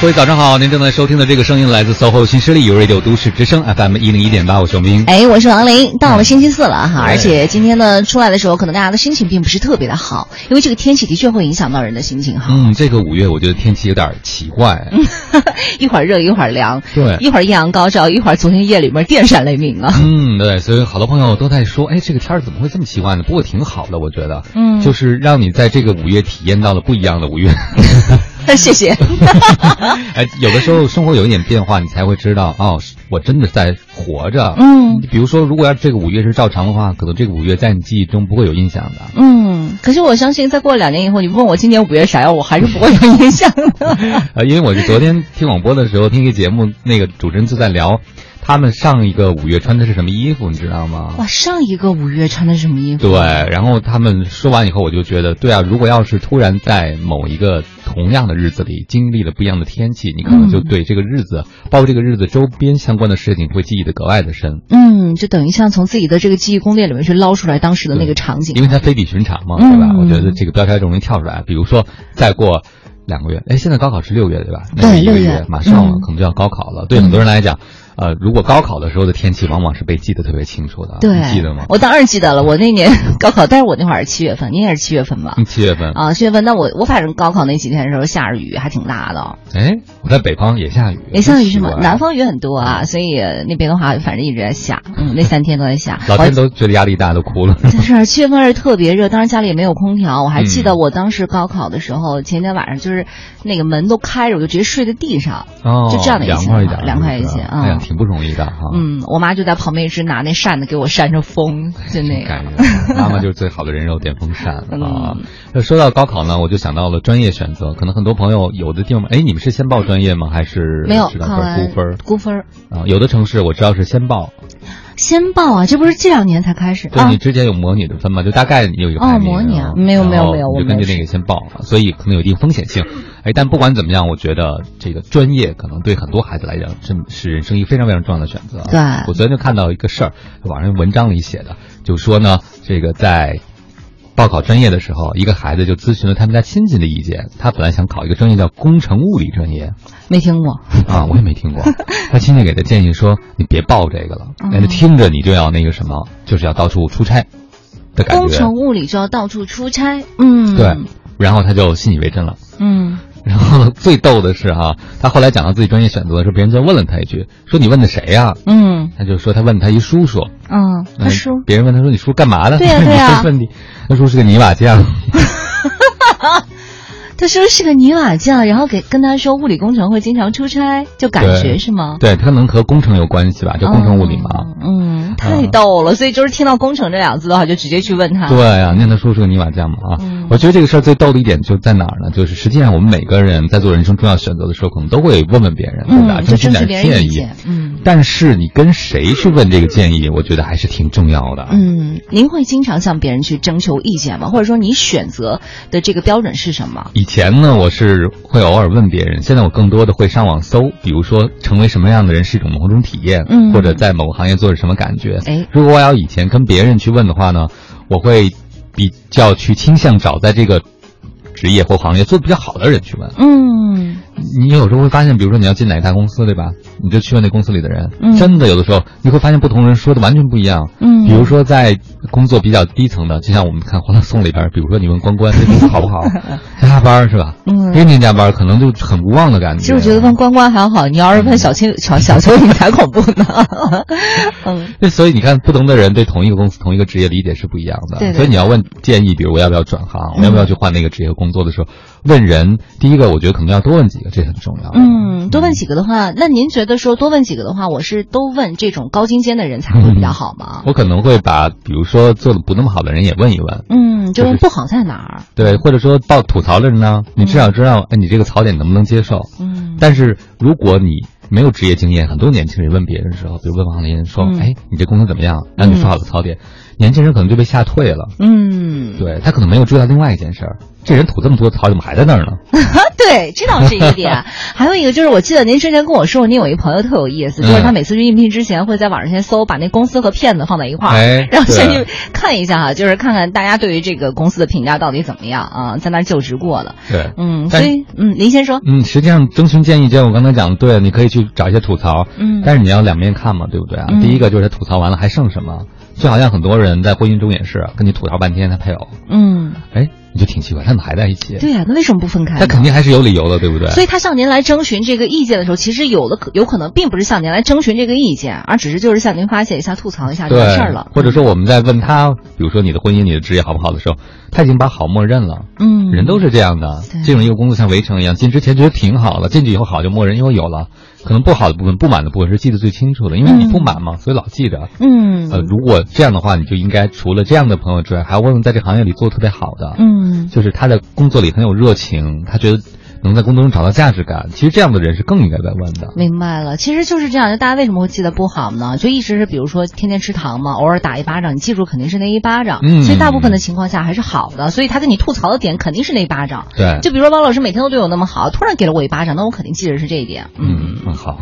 各位早上好，您正在收听的这个声音来自 SOHO 新势力有 Radio 都市之声 FM 一零一点八，我是熊斌。哎，我是王林，到了星期四了哈，哎而且今天呢出来的时候，可能大家的心情并不是特别的好，因为这个天气的确会影响到人的心情哈。嗯，这个五月我觉得天气有点奇怪。一会儿热，一会儿凉，对一会儿艳阳高照，一会儿昨天夜里面电闪雷鸣啊。嗯，对，所以好多朋友都在说，哎，这个天儿怎么会这么奇怪呢？不过挺好的，我觉得，嗯就是让你在这个五月体验到了不一样的五月。谢谢。哎，有的时候生活有一点变化，你才会知道，哦，我真的在活着。嗯比如说，如果要这个五月是照常的话，可能这个五月在你记忆中不会有印象的。嗯，可是我相信再过两年以后，你问我今年五月啥样，我还是不会有印象的。呃，因为我是昨天听广播的时候听一个节目，那个主持人就在聊，他们上一个五月穿的是什么衣服，你知道吗？哇，上一个五月穿的是什么衣服？对，然后他们说完以后，我就觉得，对啊，如果要是突然在某一个同样的日子里经历了不一样的天气，你可能就嗯对这个日子，包括这个日子周边相关的事情，会记忆的格外的深，嗯，就等于像从自己的这个记忆宫殿里面去捞出来当时的那个场景因。为它非比寻常嘛，嗯对吧？我觉得这个标签就容易跳出来。比如说，再过两个月，哎，现在高考是六月对吧？那对一个六月马上了，嗯可能就要高考了。对很多人来讲，呃，如果高考的时候的天气，往往是被记得特别清楚的，对记得吗？我当然记得了，我那年高考，但是我那会儿是七月份，你也是七月份吧？嗯，七月份，啊，七月份，那我我反正高考那几天的时候下着雨，还挺大的，哎，我在北方也下雨，也下雨是吗南方雨很多啊，所以呃那边的话，反正一直在下，嗯，那三天都在下。老天都觉得压力大，都哭了。是七月份是特别热，当时家里也没有空调。我还记得嗯我当时高考的时候，前天晚上就是那个门都开着，我就直接睡在地上。哦，就这样的一个凉快一点，凉快一些啊挺不容易的哈。嗯，我妈就在旁边一直拿那扇子给我扇着风，就那感样。妈妈就是最好的人肉电风扇 啊嗯。那说到高考呢，我就想到了专业选择，可能很多朋友有的地方，哎，你们是先报专业吗？还是没有知道分考完估分估分儿啊？有的城市我知道是先报，先报啊，这不是这两年才开始啊对你？之前有模拟的分吗？就大概你有一个哦排名模拟啊啊没有没有没有我就根据那个先报，所以可能有一定风险性。哎，但不管怎么样，我觉得这个专业可能对很多孩子来讲，真是人生一个非常非常重要的选择。对我昨天就看到一个事儿，网上文章里写的，就说呢，这个在报考专业的时候，一个孩子就咨询了他们家亲戚的意见。他本来想考一个专业叫工程物理专业没听过。啊，我也没听过。他亲戚给他建议说，你别报这个了，嗯那、听着你就要那个什么，就是要到处出差的感觉。工程物理就要到处出差，嗯，对，然后他就信以为真了。嗯，然后，最逗的是哈、他后来讲到自己专业选择的时候，别人就问了他一句，说你问的谁呀、嗯他就说他问他一叔叔，嗯，他叔别人问他说你叔干嘛的？对呀对呀问 你，他叔是个泥瓦匠。他说是个泥瓦匠，然后给跟他说物理工程会经常出差，就感觉是吗？对，他能和工程有关系吧，就工程物理嘛。哦嗯，太逗了，所以就是听到工程这两个字的话，就直接去问他。对啊，你看他说是个泥瓦匠嘛啊，嗯我觉得这个事儿最逗的一点就在哪儿呢？就是实际上我们每个人在做人生重要选择的时候，可能都会问问别人，对吧？征询点建议。。嗯但是你跟谁去问这个建议，我觉得还是挺重要的。嗯，您会经常向别人去征求意见吗？或者说你选择的这个标准是什么？以前呢，我是会偶尔问别人，现在我更多的会上网搜，比如说成为什么样的人是一种某种体验，嗯或者在某个行业做是什么感觉。哎如果我要以前跟别人去问的话呢，我会比较去倾向找在这个职业或行业做的比较好的人去问。嗯你有时候会发现，比如说你要进哪一家公司，对吧？你就去问那公司里的人，嗯真的有的时候你会发现不同人说的完全不一样。嗯比如说在工作比较低层的，就像我们看《欢乐颂》里边，比如说你问关关这公司好不好，加班是吧？嗯天天加班，可能就很无望的感觉。其实我觉得问关关还好，你要是问小青小小蚯蚓才恐怖呢。嗯 那，所以你看，不同的人对同一个公司、同一个职业理解是不一样的。对对所以你要问建议，比如我要不要转行，我要不要去换那个职业工作的时候，问人，第一个我觉得可能要多问几个，这很重要。嗯，多问几个的话，那您觉得说多问几个的话，我是都问这种高精尖的人才会比较好吗？我可能会把，比如说做的不那么好的人也问一问。嗯，就就是是不好在哪儿？对，或者说到吐槽的人呢，你至少知道，哎，你这个槽点能不能接受？嗯但是如果你没有职业经验，很多年轻人问别人的时候，比如问王林说，嗯哎，你这工作怎么样？让你说好的槽点，年轻人可能就被吓退了。嗯，对他可能没有注意到另外一件事儿，这人吐这么多槽，怎么还在那儿呢？对，这倒是一点。还有一个就是，我记得您之前跟我说过，您有一朋友特有意思，就是他每次去应聘之前会在网上先搜，把那公司和骗子放在一块儿，然后先去看一下哈，就是看看大家对于这个公司的评价到底怎么样啊，在那儿就职过的。对，嗯，所以嗯，您先说。嗯，实际上征询建议，就像我刚才讲的，对，你可以去找一些吐槽，嗯，但是你要两面看嘛，对不对啊？第一个就是他吐槽完了还剩什么？就好像很多人在婚姻中也是跟你吐槽半天他配偶，嗯，哎。你就挺奇怪，他们还在一起。对呀，那为什么不分开？他肯定还是有理由的，对不对？所以他向您来征询这个意见的时候，其实有的可有可能并不是向您来征询这个意见，而只是就是向您发泄一下、吐槽一下就完事儿了。或者说我们在问他，比如说你的婚姻、你的职业好不好的时候，他已经把好默认了。嗯，人都是这样的。进入一个工作像围城一样，进之前觉得挺好的，进去以后好就默认，因为有了。可能不好的部分、不满的部分是记得最清楚的，因为你不满嘛，所以老记着。嗯，呃，如果这样的话，你就应该除了这样的朋友之外，还要问问在这行业里做的特别好的。嗯，就是他在工作里很有热情，他觉得。能在工作中找到价值感，其实这样的人是更应该在问的。明白了，其实就是这样。就大家为什么会记得不好呢？就一直是比如说天天吃糖嘛，偶尔打一巴掌，你记住肯定是那一巴掌。嗯。所以大部分的情况下还是好的，所以他跟你吐槽的点肯定是那一巴掌。对。就比如说汪老师每天都对我那么好，突然给了我一巴掌，那我肯定记得是这一点。嗯，好。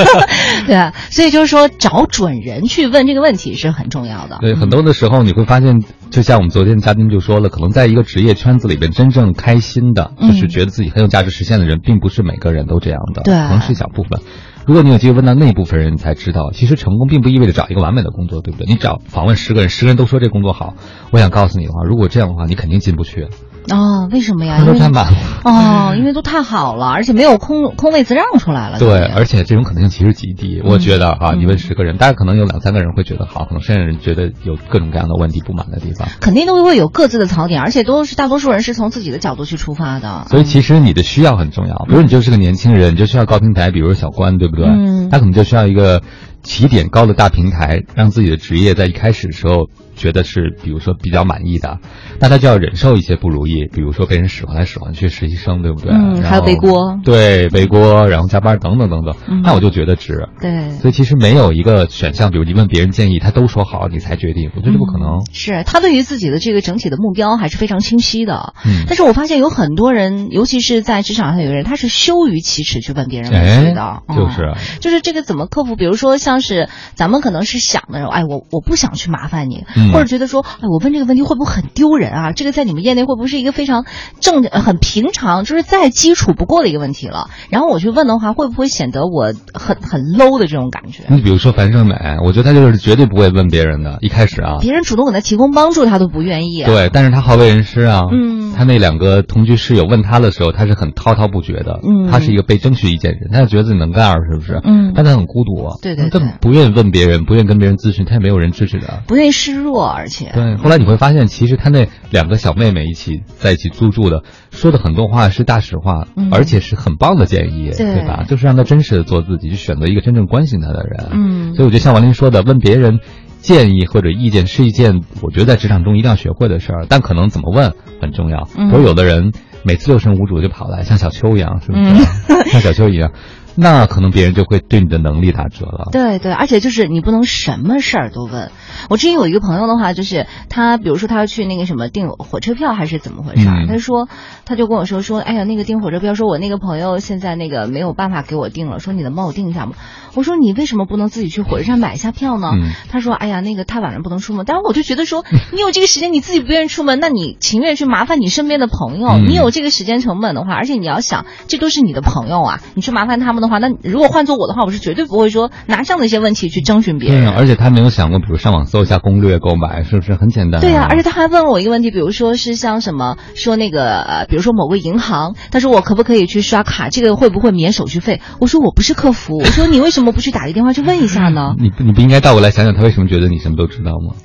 对，所以就是说找准人去问这个问题是很重要的。对，很多的时候你会发现，就像我们昨天嘉宾就说了，可能在一个职业圈子里边，真正开心的，就是觉得自己很有价值实现的人。并不是每个人都这样的，可能是一小部分。如果你有机会问到那部分人，你才知道，其实成功并不意味着找一个完美的工作，对不对？你找访问十个人，十个人都说这工作好，我想告诉你的话，如果这样的话，你肯定进不去。哦，为什么呀？因为太满了。哦，因为都太好了，而且没有空空位子让出来了。对，而且这种可能性其实极低。我觉得啊，你问十个人，大概可能有两三个人会觉得好，可能剩下人觉得有各种各样的问题、不满的地方。肯定都会有各自的槽点，而且都是大多数人是从自己的角度去出发的。所以其实你的需要很重要。比如你就是个年轻人，你就需要高平台，比如小关，对不对？嗯。他可能就需要一个起点高的大平台，让自己的职业在一开始的时候。觉得是，比如说比较满意的，那他就要忍受一些不如意，比如说被人使唤来使唤去，实习生对不对？嗯，还有背锅，对背锅，然后加班等等等等。那我就觉得值。对，所以其实没有一个选项，比如你问别人建议，他都说好，你才决定，我觉得不可能。是他对于自己的这个整体的目标还是非常清晰的。嗯，但是我发现有很多人，尤其是在职场上有人，他是羞于启齿去问别人问题的。就是就是这个怎么克服？比如说像是咱们可能是想的，哎，我我不想去麻烦你。或者觉得说，哎，我问这个问题会不会很丢人啊？这个在你们业内会不会是一个非常正、很平常，就是再基础不过的一个问题了？然后我去问的话，会不会显得我很很 low 的这种感觉？你比如说樊胜美，我觉得她就是绝对不会问别人的，一开始啊，别人主动给她提供帮助，她都不愿意。对，但是她好为人师啊。嗯，他那两个同居室友问她的时候，她是很滔滔不绝的。嗯，他是一个被争取意见人，她就觉得自己能干，是不是？嗯，但他很孤独啊。对对对，他不愿意问别人，不愿意跟别人咨询，她也没有人支持他，不愿意示弱，而且对。后来你会发现，其实他那两个小妹妹一起在一起租住的，说的很多话是大实话，而且是很棒的建议，对吧？就是让他真实的做自己，去选择一个真正关心他的人。嗯，所以我觉得像王林说的，问别人建议或者意见是一件我觉得在职场中一定要学会的事儿，但可能怎么问很重要。比如有的人每次六神无主就跑来，像小秋一样，是不是？像小秋一样。那可能别人就会对你的能力打折了。对对，而且就是你不能什么事儿都问。我之前有一个朋友的话，就是他，比如说他要去那个什么订火车票还是怎么回事？他说，他就跟我说说，哎呀，那个订火车票，说我那个朋友现在那个没有办法给我订了，说你能帮我订一下吗？我说你为什么不能自己去火车站买一下票呢？他说，哎呀，那个太晚了不能出门。但是我就觉得说，你有这个时间你自己不愿意出门，那你情愿去麻烦你身边的朋友？你有这个时间成本的话，而且你要想，这都是你的朋友啊，你去麻烦他们的话，那如果换做我的话，我是绝对不会说拿这样的一些问题去征询别人。而且他没有想过，比如上网搜一下攻略购买，是不是很简单？对呀，而且他还问了我一个问题，比如说是像什么说那个呃，比如说某个银行，他说我可不可以去刷卡，这个会不会免手续费？我说我不是客服，我说你为什么不去打个电话去问一下呢？你你不应该倒过来想想，他为什么觉得你什么都知道吗？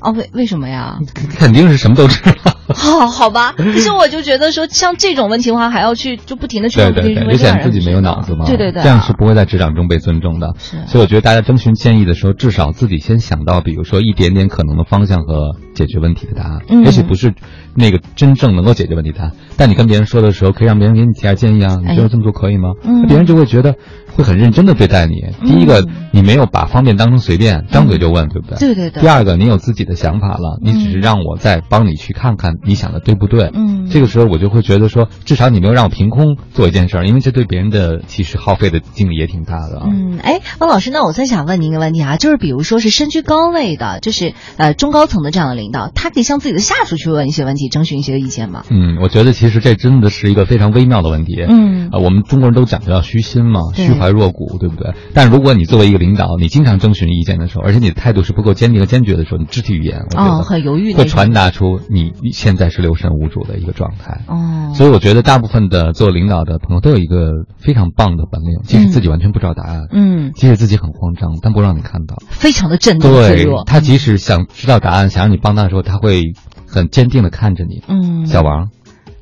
哦，为为什么呀？肯定是什么都知道。好，好吧。其实我就觉得说，像这种问题的话，还要去就不停的去问，对对对，就显自己没有脑子嘛？对对对，这样是不会在职场中被尊重的。是。所以我觉得大家征询建议的时候，至少自己先想到，比如说一点点可能的方向和解决问题的答案。嗯。也许不是那个真正能够解决问题答案，但你跟别人说的时候，可以让别人给你提下建议啊。你觉得这么做可以吗？嗯。别人就会觉得。会很认真的对待你。第一个，你没有把方便当成随便，张嘴就问，对不对？对对对。第二个，你有自己的想法了，你只是让我再帮你去看看你想的对不对？嗯，这个时候我就会觉得说，至少你没有让我凭空做一件事儿，因为这对别人的其实耗费的精力也挺大的。嗯，哎，汪老师，那我再想问您一个问题啊，就是比如说是身居高位的，就是呃中高层的这样的领导，他可以向自己的下属去问一些问题，征询一些意见吗？嗯，我觉得其实这真的是一个非常微妙的问题。嗯，啊，我们中国人都讲究要虚心嘛，虚怀若谷，对不对？但如果你作为一个领导，你经常征询意见的时候，而且你的态度是不够坚定和坚决的时候，你肢体语言，我觉得很犹豫，会传达出你你现在是六神无主的一个状态。哦，所以我觉得大部分的做领导的朋友都有一个非常棒的本领，即使自己完全不知道答案，嗯，即使自己很慌张，但不让你看到，非常的镇定对，他即使想知道答案，想让你帮他的时候，他会很坚定的看着你。嗯，小王，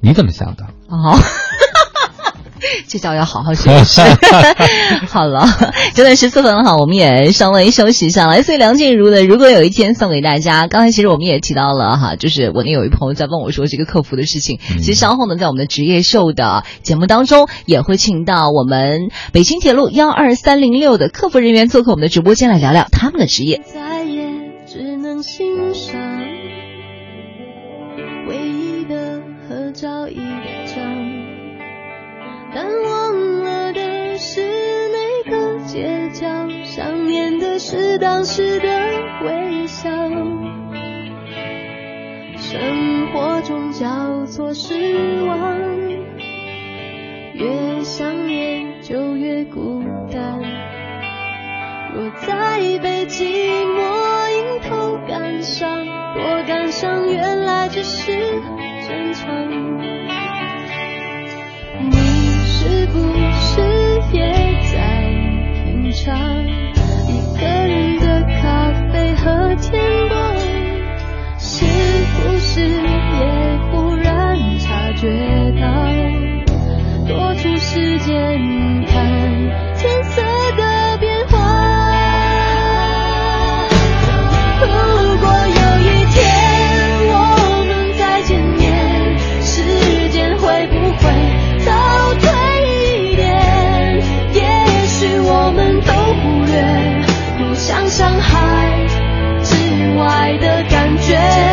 你怎么想的？哦。这叫要好好学习。好了，九点十四分了哈，我们也稍微休息一下。来自梁静茹的《如果有一天》送给大家。刚才其实我们也提到了哈，就是我那有一朋友在问我说这个客服的事情。其实稍后呢，在我们的职业秀的节目当中，也会请到我们北京铁路幺二三零六的客服人员做客我们的直播间来聊聊他们的职业。再也只能欣赏但忘了的是那个街角，想念的是当时的微笑。生活中交错失望，越想念就越孤单。若再被寂寞迎头赶上，我感伤，原来只是正常。故事也在品尝一个人的咖啡和天光是不是也忽然察觉到多出时间爱的感。觉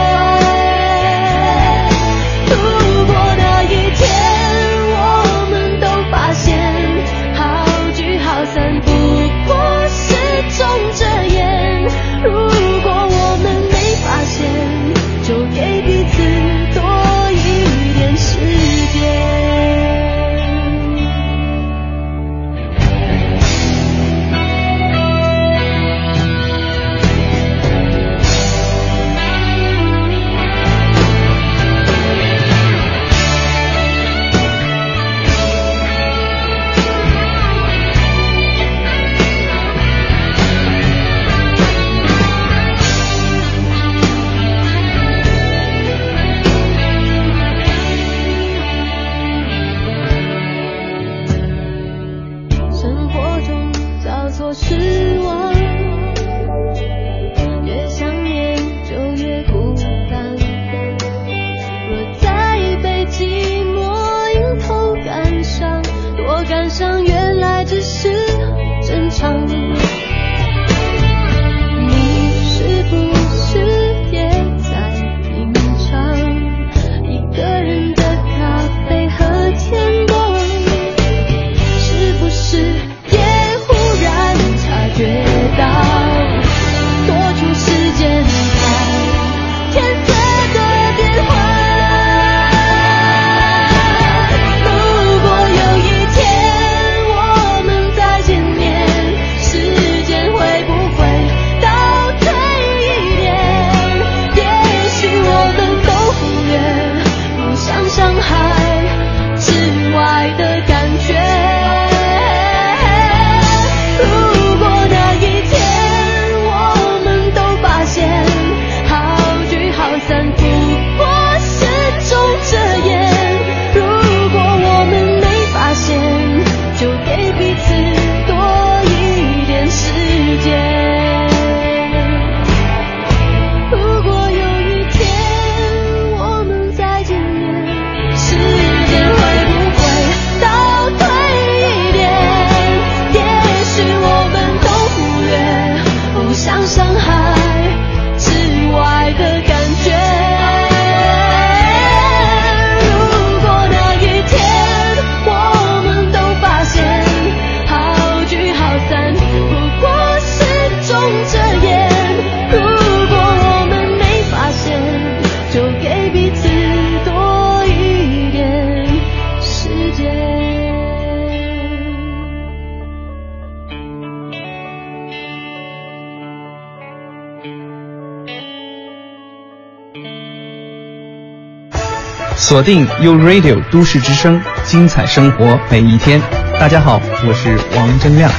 锁定 U Radio 都市之声，精彩生活每一天。大家好，我是王铮亮。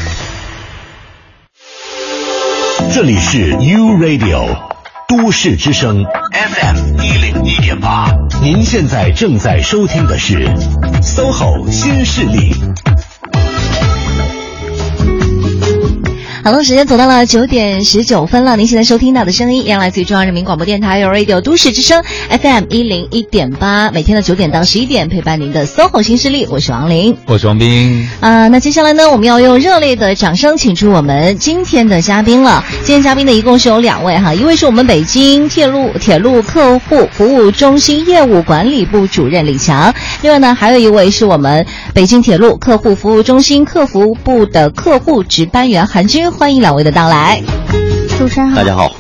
这里是 U Radio 都市之声 FM 一零一点八，您现在正在收听的是 SOHO 新势力。好了，时间走到了九点十九分了。您现在收听到的声音，依然来自于中央人民广播电台 Radio 都市之声 FM 一零一点八，每天的九点到十一点陪伴您的 SOHO 新势力，我是王琳，我是王斌。啊，那接下来呢，我们要用热烈的掌声请出我们今天的嘉宾了。今天嘉宾呢，一共是有两位哈，一位是我们北京铁路铁路客户服务中心业务管理部主任李强，另外呢，还有一位是我们北京铁路客户服务中心客服部的客户值班员韩军。欢迎两位的到来，主持人好，大家好，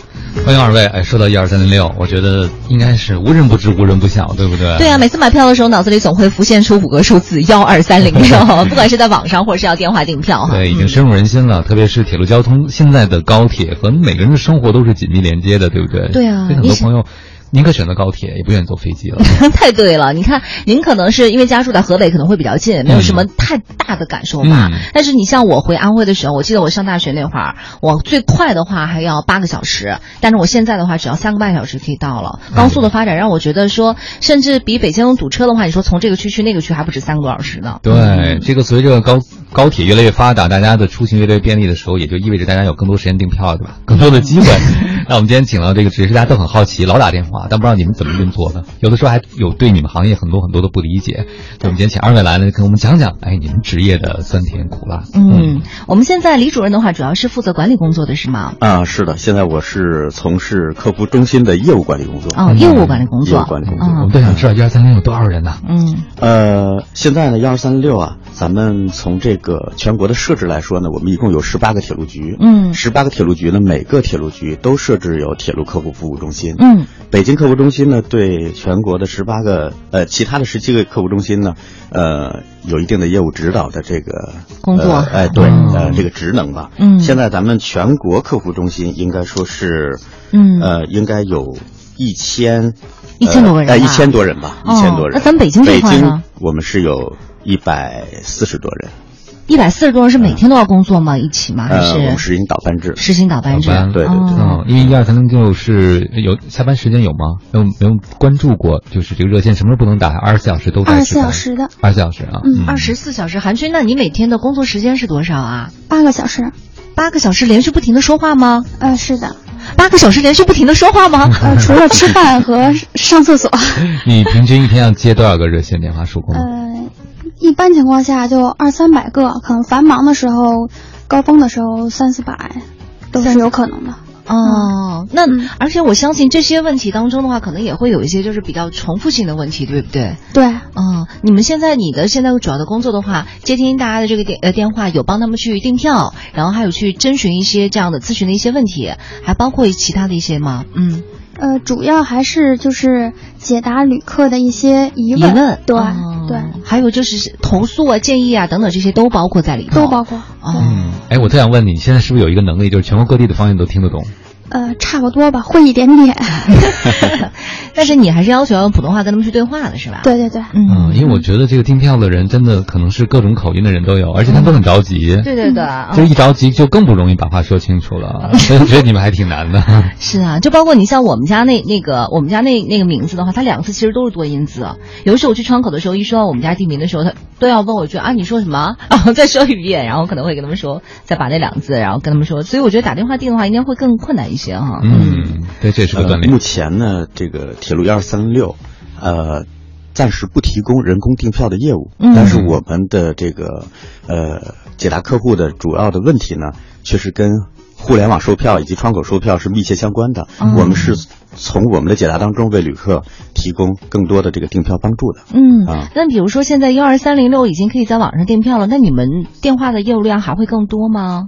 欢迎二位。哎，说到一二三零六，我觉得应该是无人不知，无人不晓，对不对？对啊，每次买票的时候，脑子里总会浮现出五个数字 幺二三零六，不管是在网上或者是要电话订票哈。对，已经深入人心了。特别是铁路交通，现在的高铁和每个人的生活都是紧密连接的，对不对？对啊，很多朋友。宁可选择高铁，也不愿意坐飞机了。太对了，你看，您可能是因为家住在河北，可能会比较近，没有什么太大的感受吧。但是你像我回安徽的时候，我记得我上大学那会儿，我最快的话还要八个小时，但是我现在的话只要三个半小时可以到了。高速的发展让我觉得说，甚至比北京堵车的话，你说从这个区去那个区还不止三个多小时呢。对，这个随着高高铁越来越发达，大家的出行越来越便利的时候，也就意味着大家有更多时间订票，对吧？更多的机会。那我们今天请到这个，只是大家都很好奇，老打电话，但不知道你们怎么运作的。有的时候还有对你们行业很多很多的不理解。我们今天请二位来呢，跟我们讲讲，哎，你们职业的酸甜苦辣。嗯，我们现在李主任的话，主要是负责管理工作的是吗？啊，是的，现在我是从事客服中心的业务管理工作。哦，业务管理工作。业务管理工作。我们都想知道一二三零有多少人呢？嗯，呃，现在呢，一二三六啊，咱们从这个全国的设置来说呢，我们一共有十八个铁路局。嗯，十八个铁路局呢，每个铁路局都设置有铁路客户服务中心。嗯，北京客服中心呢，对全国的十八个呃其他的十七个客服中心呢，呃，有一定的业务指导的这个工作。哎，对，呃，这个职能吧。嗯，现在咱们全国客服中心应该说是，嗯，呃，应该有一千一千多个人，哎，一千多人吧，一千多人。那咱北京北京我们是有一百四十多人。一百四十多人是每天都要工作吗？一起吗？还是？我们实行倒班制。实行倒班制，对对对。嗯，因为一二三零六是有下班时间有吗？有没有关注过？就是这个热线什么时候不能打？二十四小时都在。二十四小时的。二十四小时啊。嗯，二十四小时。韩军，那你每天的工作时间是多少啊？八个小时。八个小时连续不停的说话吗？呃，是的。八个小时连续不停的说话吗？呃，除了吃饭和上厕所。你平均一天要接多少个热线电话数工？呃。一般情况下就二三百个，可能繁忙的时候、高峰的时候三四百，都是有可能的。哦，那而且我相信这些问题当中的话，可能也会有一些就是比较重复性的问题，对不对？对。嗯，你们现在你的现在主要的工作的话，接听大家的这个电呃电话，有帮他们去订票，然后还有去征询一些这样的咨询的一些问题，还包括其他的一些吗？嗯。呃，主要还是就是解答旅客的一些疑问，疑问，对对，还有就是投诉啊、建议啊等等这些都包括在里头，都包括。嗯，哎，我特想问你，现在是不是有一个能力，就是全国各地的方言都听得懂？呃，差不多吧，会一点点。但是你还是要求用普通话跟他们去对话的是吧？对对对，嗯，因为我觉得这个订票的人真的可能是各种口音的人都有，而且他们都很着急。对对对，就一着急就更不容易把话说清楚了。所以我觉得你们还挺难的。是啊，就包括你像我们家那那个我们家那那个名字的话，它两个字其实都是多音字。有的时候我去窗口的时候，一说到我们家地名的时候，他都要问我一句啊，你说什么？然后再说一遍，然后可能会跟他们说，再把那两个字，然后跟他们说。所以我觉得打电话订的话，应该会更困难一些哈。嗯，对，这是个锻炼。目前呢，这个铁路幺二三六。呃，暂时不提供人工订票的业务，但是我们的这个呃解答客户的主要的问题呢，却是跟互联网售票以及窗口售票是密切相关的。我们是从我们的解答当中为旅客提供更多的这个订票帮助的。嗯啊，那比如说现在幺二三零六已经可以在网上订票了，那你们电话的业务量还会更多吗？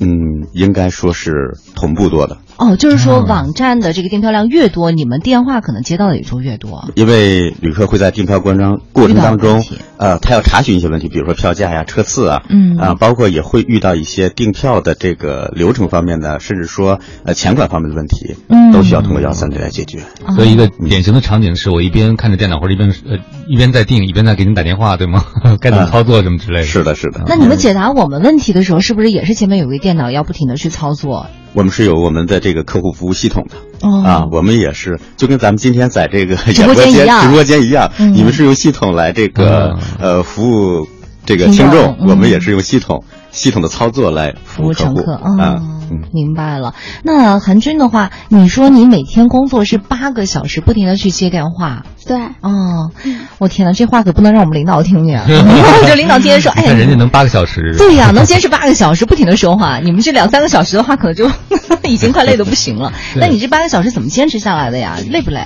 嗯，应该说是同步多的。哦，就是说网站的这个订票量越多，你们电话可能接到的也就越多。因为旅客会在订票过程过程当中，呃，他要查询一些问题，比如说票价呀、车次啊，嗯啊，包括也会遇到一些订票的这个流程方面的，甚至说呃钱款方面的问题，嗯，都需要通过幺三零来解决。所以一个典型的场景是我一边看着电脑或者一边呃一边在订，一边在给您打电话，对吗？该怎么操作什么之类的？是的，是的。那你们解答我们问题的时候，是不是也是前面有个电脑要不停的去操作？我们是有我们的这个客户服务系统的，哦、啊，我们也是就跟咱们今天在这个直播间直播间一样，嗯、你们是用系统来这个、嗯、呃服务这个听众，我们也是用系统系统的操作来服务乘客啊。嗯，明白了。那韩军的话，你说你每天工作是八个小时，不停的去接电话。对。哦，我天哪，这话可不能让我们领导听见。就领导天天说，哎，人家能八个小时。对呀，能坚持八个小时不停的说话，你们这两三个小时的话，可能就 已经快累得不行了。那你这八个小时怎么坚持下来的呀？累不累？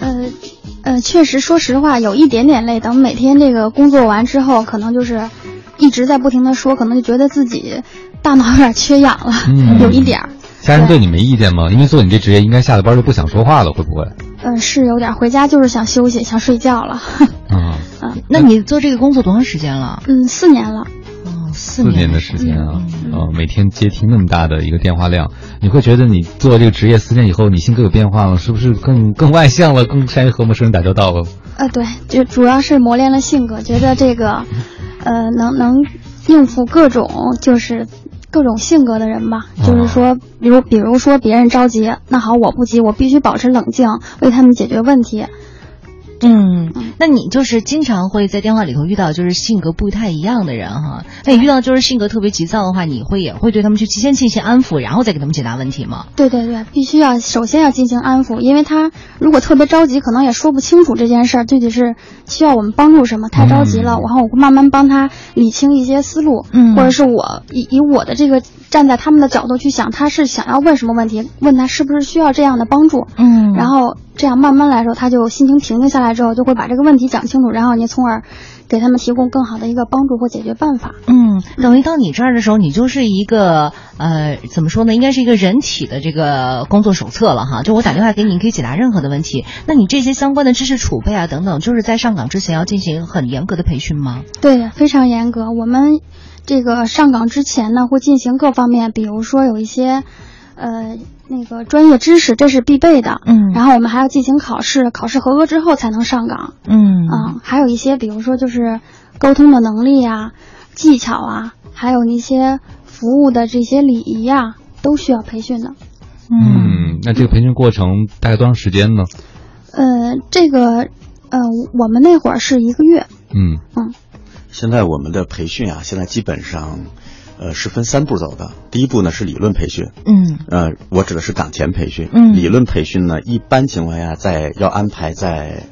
呃，呃，确实，说实话，有一点点累。等每天这个工作完之后，可能就是一直在不停的说，可能就觉得自己大脑有点缺氧了，嗯、有一点儿。家人对你没意见吗？因为做你这职业，应该下了班就不想说话了，会不会？嗯、呃，是有点，回家就是想休息，想睡觉了。嗯嗯，那你做这个工作多长时间了？嗯，四年了。哦，四年的时间啊，嗯、呃，每天接听那么大的一个电话量，你会觉得你做这个职业四年以后，你性格有变化了，是不是更更外向了，更善于和陌生人打交道了？呃，对，就主要是磨练了性格，觉得这个，呃，能能应付各种就是。各种性格的人吧，就是说，比如比如说别人着急，那好，我不急，我必须保持冷静，为他们解决问题。嗯，那你就是经常会在电话里头遇到就是性格不太一样的人哈。那你遇到就是性格特别急躁的话，你会也会对他们去先进行安抚，然后再给他们解答问题吗？对对对，必须要首先要进行安抚，因为他如果特别着急，可能也说不清楚这件事儿具体是需要我们帮助什么，太着急了，嗯、然后我会慢慢帮他理清一些思路，嗯，或者是我以以我的这个站在他们的角度去想，他是想要问什么问题，问他是不是需要这样的帮助，嗯，然后这样慢慢来说，他就心情平静下来之后，就会把这个问题讲清楚，然后你从而给他们提供更好的一个帮助或解决办法。嗯，等于到你这儿的时候，你就是一个呃，怎么说呢？应该是一个人体的这个工作手册了哈。就我打电话给你，你可以解答任何的问题。那你这些相关的知识储备啊等等，就是在上岗之前要进行很严格的培训吗？对，非常严格。我们这个上岗之前呢，会进行各方面，比如说有一些呃。那个专业知识这是必备的，嗯，然后我们还要进行考试，考试合格之后才能上岗，嗯啊，还有一些比如说就是沟通的能力啊、技巧啊，还有那些服务的这些礼仪呀、啊，都需要培训的。嗯，那这个培训过程大概多长时间呢？呃，这个呃，我们那会儿是一个月。嗯嗯，现在我们的培训啊，现在基本上。呃，是分三步走的。第一步呢是理论培训，嗯，呃，我指的是岗前培训。嗯，理论培训呢，一般情况下在要安排在，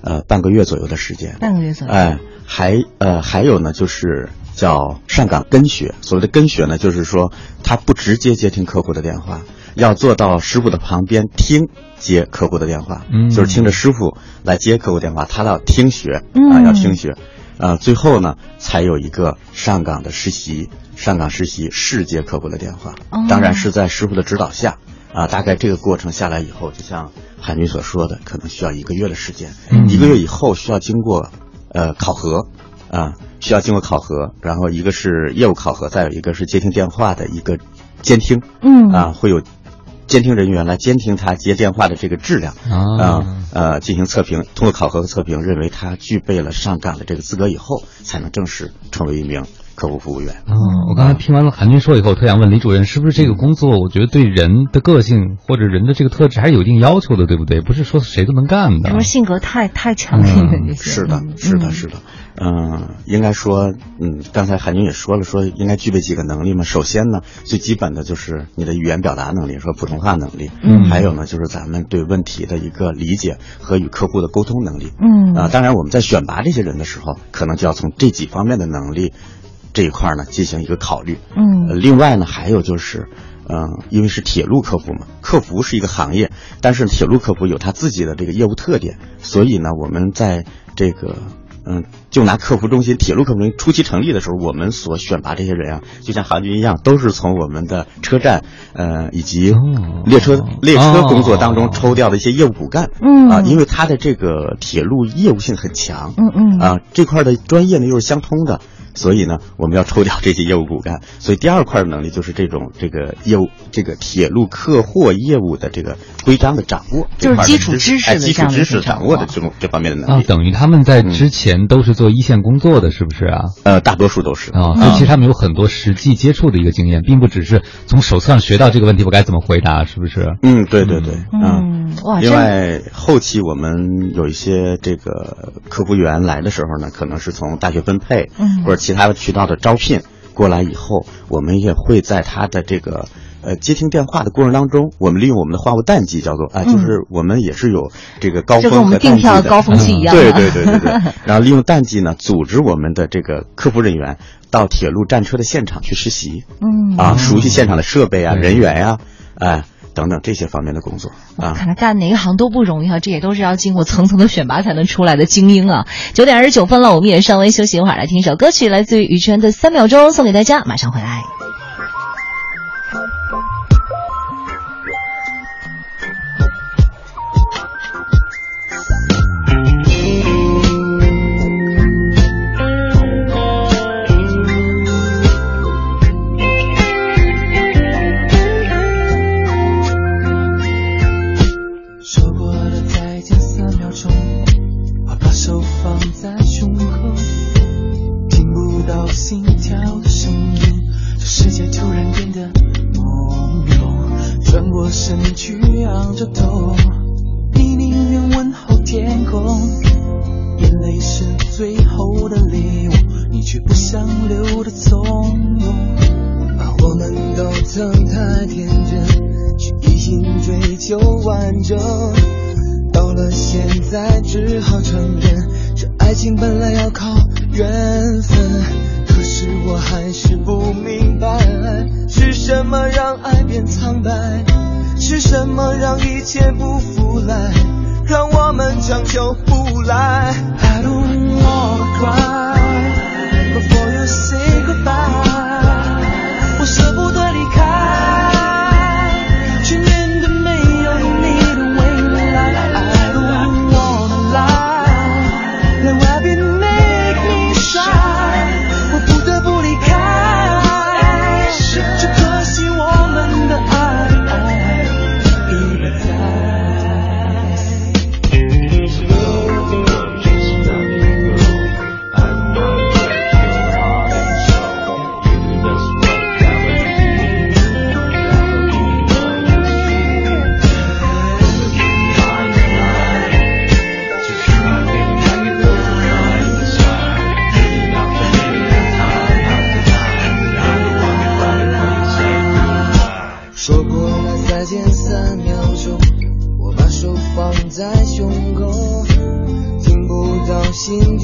呃，半个月左右的时间。半个月左右。哎，还呃还有呢，就是叫上岗跟学。所谓的跟学呢，就是说他不直接接听客户的电话，要坐到师傅的旁边听接客户的电话，嗯，就是听着师傅来接客户电话，他要听学嗯啊，要听学。呃，最后呢，才有一个上岗的实习，上岗实习试接客户的电话，哦、当然是在师傅的指导下，啊，大概这个过程下来以后，就像海军所说的，可能需要一个月的时间，嗯、一个月以后需要经过呃考核，啊，需要经过考核，然后一个是业务考核，再有一个是接听电话的一个监听，嗯，啊，会有。监听人员来监听他接电话的这个质量啊，呃，进行测评，通过考核和测评，认为他具备了上岗的这个资格以后，才能正式成为一名客户服务员。哦，我刚才听完了韩军说以后，特想问李主任，是不是这个工作，我觉得对人的个性或者人的这个特质还是有一定要求的，对不对？不是说谁都能干的。说性格太太强硬了，嗯、是的，是的，是的。嗯，应该说，嗯，刚才韩军也说了，说应该具备几个能力嘛。首先呢，最基本的就是你的语言表达能力，说普通话能力。嗯。还有呢，就是咱们对问题的一个理解和与客户的沟通能力。嗯。啊，当然我们在选拔这些人的时候，可能就要从这几方面的能力这一块呢进行一个考虑。嗯。呃、另外呢，还有就是，嗯，因为是铁路客服嘛，客服是一个行业，但是铁路客服有他自己的这个业务特点，所以呢，我们在这个。嗯，就拿客服中心、铁路客服中心初期成立的时候，我们所选拔这些人啊，就像韩军一样，都是从我们的车站，呃，以及列车列车工作当中抽调的一些业务骨干。嗯啊，因为他的这个铁路业务性很强。嗯嗯啊，这块的专业呢又是相通的。所以呢，我们要抽调这些业务骨干。所以第二块能力就是这种这个业务，这个铁路客货业务的这个规章的掌握，就是基础知识的基础知识掌握的这种这方面的能力。等于他们在之前都是做一线工作的，是不是啊？呃，大多数都是啊。其实他们有很多实际接触的一个经验，并不只是从手册上学到这个问题我该怎么回答，是不是？嗯，对对对，嗯。哇，另外后期我们有一些这个客服员来的时候呢，可能是从大学分配，嗯，或者。其他的渠道的招聘过来以后，我们也会在他的这个呃接听电话的过程当中，我们利用我们的话务淡季，叫做啊，就是我们也是有这个高峰和订票高峰期一样，对对对对对。然后利用淡季呢，组织我们的这个客服人员到铁路站车的现场去实习，嗯啊，熟悉现场的设备啊、人员呀，哎。等等这些方面的工作啊，看来干哪一行都不容易啊，这也都是要经过层层的选拔才能出来的精英啊。九点二十九分了，我们也稍微休息一会儿，来听一首歌曲，来自于羽泉的《三秒钟》，送给大家，马上回来。身躯昂着头你宁愿问候天空眼泪是最后的礼物你却不想留的从容把我们都曾太天真去一心追求完整。到了现在只好承认这爱情本来要靠缘分可是我还是不明白是什么让爱变苍白？是什么让一切不复来，让我们将就不来？I don't wanna cry。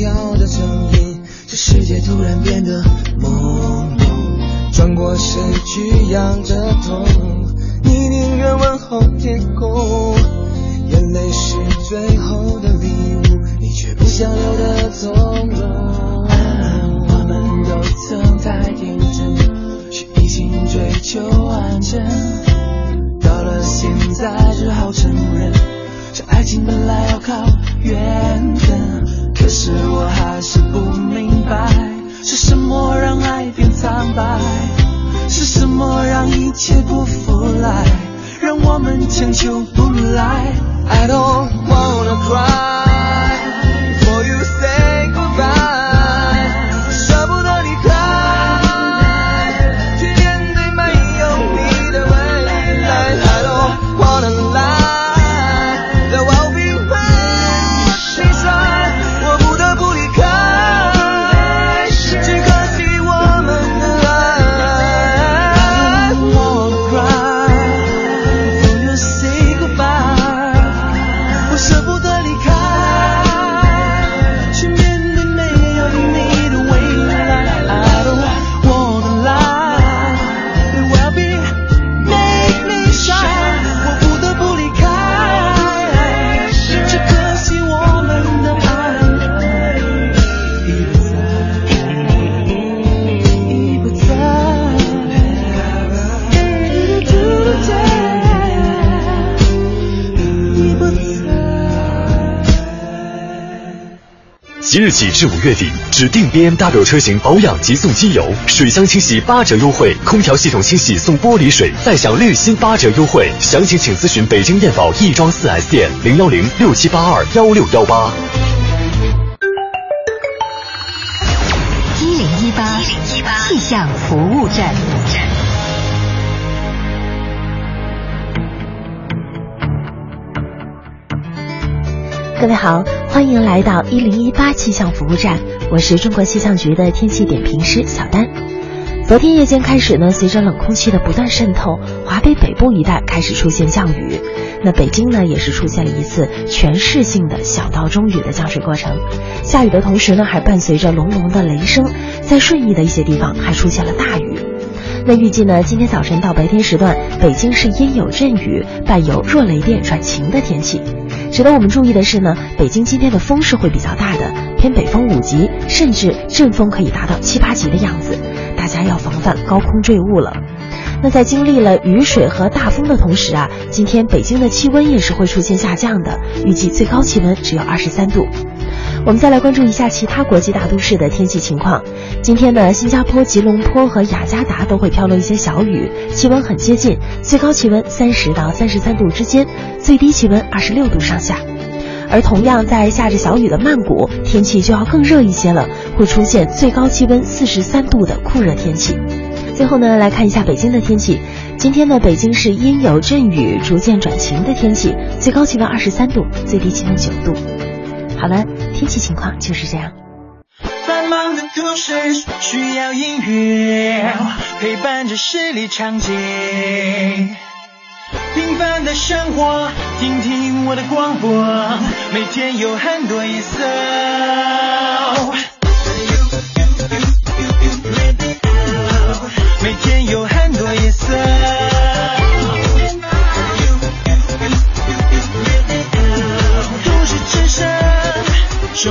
要的声音，这世界突然变得朦胧，转过身去，仰着头，你宁愿问候天空。起至五月底，指定 B M W 车型保养即送机油、水箱清洗八折优惠，空调系统清洗送玻璃水，再享绿心八折优惠。详情请咨询北京燕宝亦庄四 S 店零幺零六七八二幺六幺八。一零一八气象服务站。各位好，欢迎来到一零一八气象服务站，我是中国气象局的天气点评师小丹。昨天夜间开始呢，随着冷空气的不断渗透，华北北部一带开始出现降雨。那北京呢，也是出现了一次全市性的小到中雨的降水过程。下雨的同时呢，还伴随着隆隆的雷声，在顺义的一些地方还出现了大雨。那预计呢，今天早晨到白天时段，北京是阴有阵雨，伴有弱雷电转晴的天气。值得我们注意的是呢，北京今天的风是会比较大的，偏北风五级，甚至阵风可以达到七八级的样子，大家要防范高空坠物了。那在经历了雨水和大风的同时啊，今天北京的气温也是会出现下降的，预计最高气温只有二十三度。我们再来关注一下其他国际大都市的天气情况。今天呢，新加坡、吉隆坡和雅加达都会飘落一些小雨，气温很接近，最高气温三十到三十三度之间，最低气温二十六度上下。而同样在下着小雨的曼谷，天气就要更热一些了，会出现最高气温四十三度的酷热天气。最后呢，来看一下北京的天气。今天呢，北京是阴有阵雨，逐渐转晴的天气，最高气温二十三度，最低气温九度。好了，天气情况就是这样。繁忙的都市需要音乐陪伴着十里长街，平凡的生活，听听我的广播，每天有很多颜色。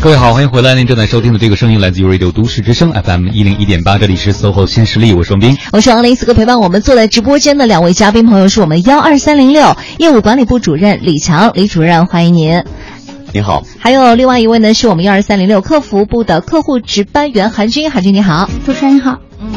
各位好，欢迎回来。您正在收听的这个声音来自于 Radio 都市之声 FM 一零一点八，这里是 SOHO 新势力，我是王斌，我是王林。此刻陪伴我们坐在直播间的两位嘉宾朋友是我们幺二三零六业务管理部主任李强，李主任，欢迎您。你好。还有另外一位呢，是我们幺二三零六客服部的客户值班员韩军，韩军你好。主持人你好。嗯，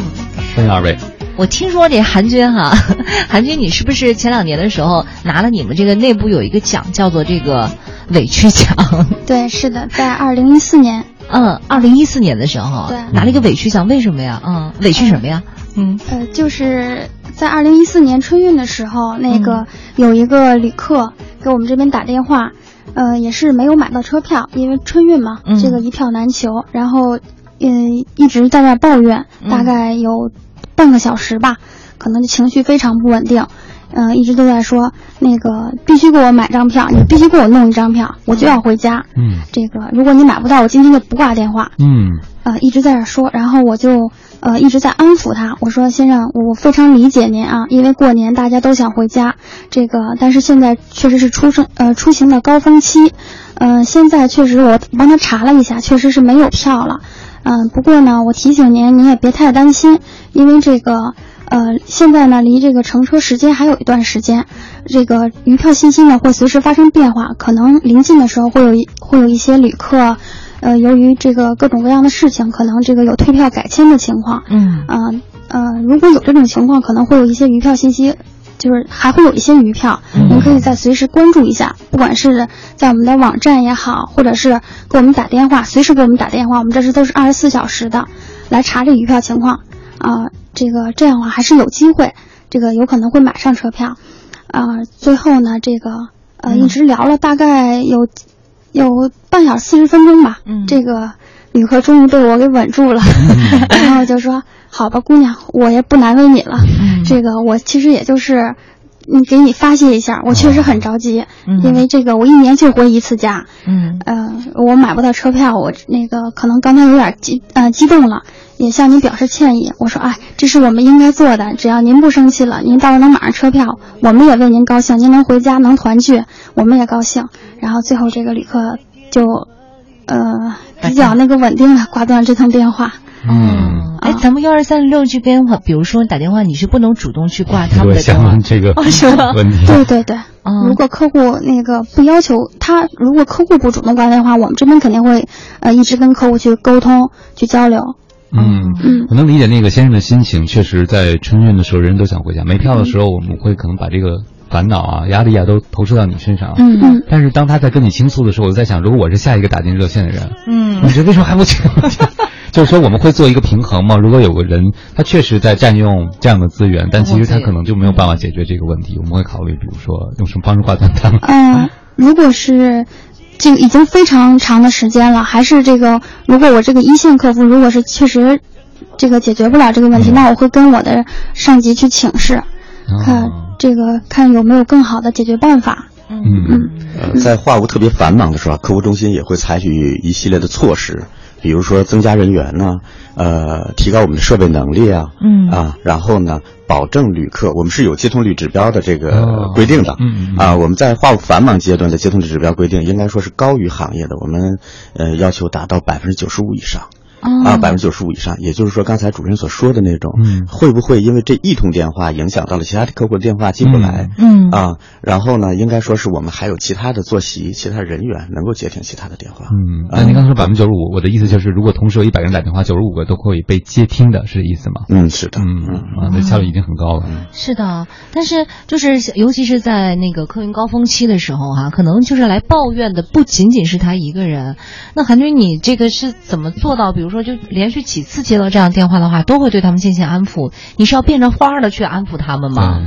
欢迎二位。我听说这韩军哈，韩军你是不是前两年的时候拿了你们这个内部有一个奖，叫做这个委屈奖？对，是的，在二零一四年。嗯，二零一四年的时候，对，拿了一个委屈奖，为什么呀？嗯，委屈什么呀？嗯，呃，就是在二零一四年春运的时候，那个有一个旅客给我们这边打电话，呃，也是没有买到车票，因为春运嘛，这个一票难求，然后嗯一直在那抱怨，大概有半个小时吧，可能情绪非常不稳定。嗯，一直都在说那个必须给我买张票，你必须给我弄一张票，我就要回家。嗯，这个如果你买不到，我今天就不挂电话。嗯，呃，一直在这说，然后我就呃一直在安抚他，我说先生，我非常理解您啊，因为过年大家都想回家，这个但是现在确实是出生呃出行的高峰期，嗯，现在确实我帮他查了一下，确实是没有票了。嗯，不过呢，我提醒您，您也别太担心，因为这个。呃，现在呢，离这个乘车时间还有一段时间，这个余票信息呢会随时发生变化，可能临近的时候会有一会有一些旅客，呃，由于这个各种各样的事情，可能这个有退票改签的情况，嗯，呃呃，如果有这种情况，可能会有一些余票信息，就是还会有一些余票，您可以再随时关注一下，不管是在我们的网站也好，或者是给我们打电话，随时给我们打电话，我们这是都是二十四小时的，来查这余票情况。啊，这个这样的话还是有机会，这个有可能会买上车票，啊，最后呢，这个呃一直聊了大概有有半小时四十分钟吧，嗯，这个旅客终于被我给稳住了，然后就说好吧，姑娘，我也不难为你了，这个我其实也就是嗯，给你发泄一下，我确实很着急，因为这个我一年就回一次家，嗯，呃，我买不到车票，我那个可能刚才有点激呃激动了，也向您表示歉意。我说，哎，这是我们应该做的，只要您不生气了，您到时候能买上车票，我们也为您高兴，您能回家能团聚，我们也高兴。然后最后这个旅客就，呃，比较那个稳定的挂断这通电话。嗯，哎，咱们幺二三六这边话，比如说打电话，你是不能主动去挂他们的电话，这个问题。对对对，如果客户那个不要求他，如果客户不主动挂电话，我们这边肯定会呃一直跟客户去沟通去交流。嗯嗯，我能理解那个先生的心情，确实在春运的时候，人人都想回家，没票的时候，我们会可能把这个烦恼啊、压力啊都投射到你身上。嗯嗯。但是当他在跟你倾诉的时候，我在想，如果我是下一个打进热线的人，嗯，你这为什么还不去？就是说，我们会做一个平衡嘛？如果有个人他确实在占用这样的资源，但其实他可能就没有办法解决这个问题，我们会考虑，比如说用什么方式挂断他。嗯，如果是这个已经非常长的时间了，还是这个，如果我这个一线客服如果是确实这个解决不了这个问题，那我会跟我的上级去请示，看这个看有没有更好的解决办法。嗯嗯。呃，在话务特别繁忙的时候，客服中心也会采取一系列的措施。比如说增加人员呢，呃，提高我们的设备能力啊，嗯。啊，然后呢，保证旅客，我们是有接通率指标的这个规定的，嗯啊，我们在话务繁忙阶段的接通率指标规定，应该说是高于行业的，我们呃要求达到百分之九十五以上。啊，百分之九十五以上，也就是说，刚才主持人所说的那种，嗯，会不会因为这一通电话影响到了其他的客户的电话进不来？嗯啊，然后呢，应该说是我们还有其他的坐席、其他人员能够接听其他的电话。嗯，那您刚才说百分之九十五，我的意思就是，如果同时有一百人打电话，九十五个都可以被接听的，是这意思吗？嗯，是的，嗯啊，那效率已经很高了。是的，但是就是尤其是在那个客运高峰期的时候哈，可能就是来抱怨的不仅仅是他一个人。那韩军，你这个是怎么做到？比如说，就连续。几次接到这样电话的话，都会对他们进行安抚。你是要变着花儿的去安抚他们吗？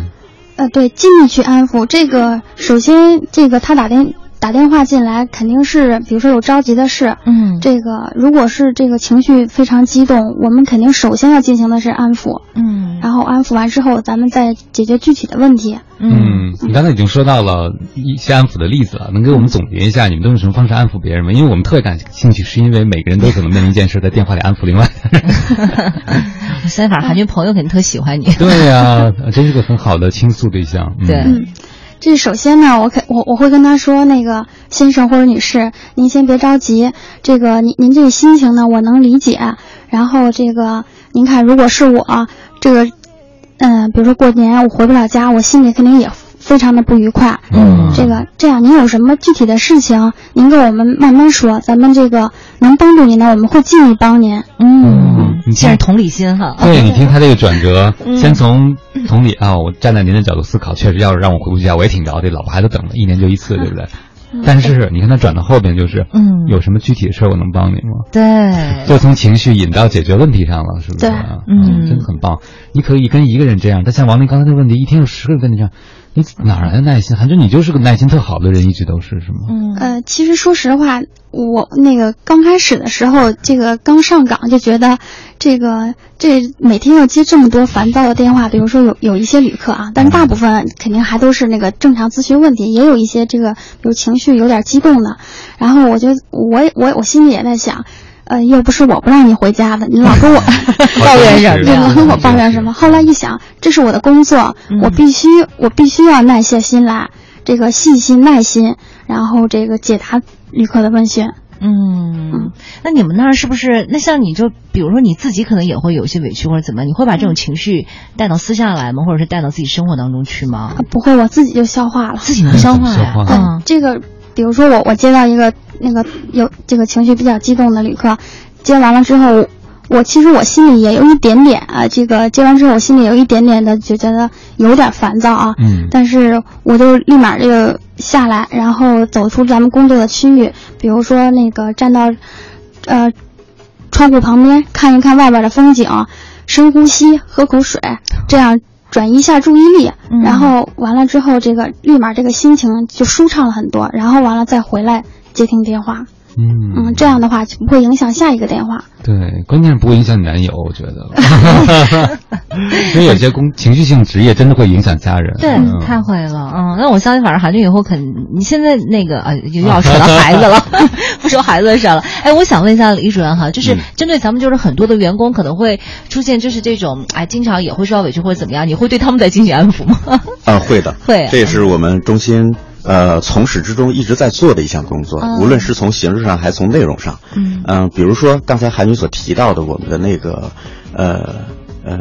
呃，对，尽力去安抚。这个首先，这个他打电打电话进来，肯定是比如说有着急的事。嗯，这个如果是这个情绪非常激动，我们肯定首先要进行的是安抚。嗯，然后安抚完之后，咱们再解决具体的问题。嗯，你刚才已经说到了一些安抚的例子了，能给我们总结一下你们都用什么方式安抚别人吗？因为我们特别感兴趣，是因为每个人都可能面临一件事，在电话里安抚另外。三法韩军朋友肯定特喜欢你。对呀，真是个很好的倾诉对象。对，这首先呢，我肯我我会跟他说，那个先生或者女士，您先别着急，这个您您这个心情呢，我能理解。然后这个您看，如果是我，这个。嗯，比如说过年我回不了家，我心里肯定也非常的不愉快。嗯，这个这样，您有什么具体的事情，您跟我们慢慢说，咱们这个能帮助您的，我们会尽力帮您。嗯，这是同理心哈。对你听他这个转折，先从同理啊，我站在您的角度思考，确实要是让我回顾一下，我也挺着急，老婆孩子等了一年就一次，对不对？但是你看他转到后边就是，嗯，有什么具体的事儿我能帮你吗？对，就从情绪引到解决问题上了，是不是？对，嗯，真的很棒。你可以跟一个人这样，但像王林刚才的问题，一天有十个人跟你这样。你哪来的耐心？韩军，你就是个耐心特好的人，一直都是，是吗？嗯，呃，其实说实话，我那个刚开始的时候，这个刚上岗就觉得，这个这每天要接这么多烦躁的电话，比如说有有一些旅客啊，但是大部分肯定还都是那个正常咨询问题，也有一些这个比如情绪有点激动的，然后我就我我我心里也在想。呃，又不是我不让你回家的，你老跟我 抱怨什么？老跟我抱怨什么？后来一想，这是我的工作，我必须，我必须要耐下心来，这个细心耐心，然后这个解答旅客的问询。嗯，那你们那儿是不是？那像你就比如说你自己可能也会有些委屈或者怎么？你会把这种情绪带到私下来吗？或者是带到自己生活当中去吗？不会，我自己就消化了，自己能消化呀。嗯，这个。比如说我我接到一个那个有这个情绪比较激动的旅客，接完了之后，我其实我心里也有一点点啊，这个接完之后我心里有一点点的就觉得有点烦躁啊，嗯，但是我就立马这个下来，然后走出咱们工作的区域，比如说那个站到，呃，窗户旁边看一看外边的风景，深呼吸，喝口水，这样。转移一下注意力，然后完了之后，这个立马这个心情就舒畅了很多。然后完了再回来接听电话。嗯，这样的话就不会影响下一个电话。对，关键是不会影响你男友，我觉得，因为有些工情绪性职业真的会影响家人。对，太会了，嗯，那我相信，反正韩俊以后肯，你现在那个啊，又要扯到孩子了，不说孩子的事了。哎，我想问一下李主任哈，就是针对咱们就是很多的员工可能会出现就是这种哎，经常也会受到委屈或者怎么样，你会对他们再进行安抚吗？啊，会的，会，这也是我们中心。呃，从始至终一直在做的一项工作，无论是从形式上还是从内容上，嗯，比如说刚才韩女所提到的我们的那个，呃呃，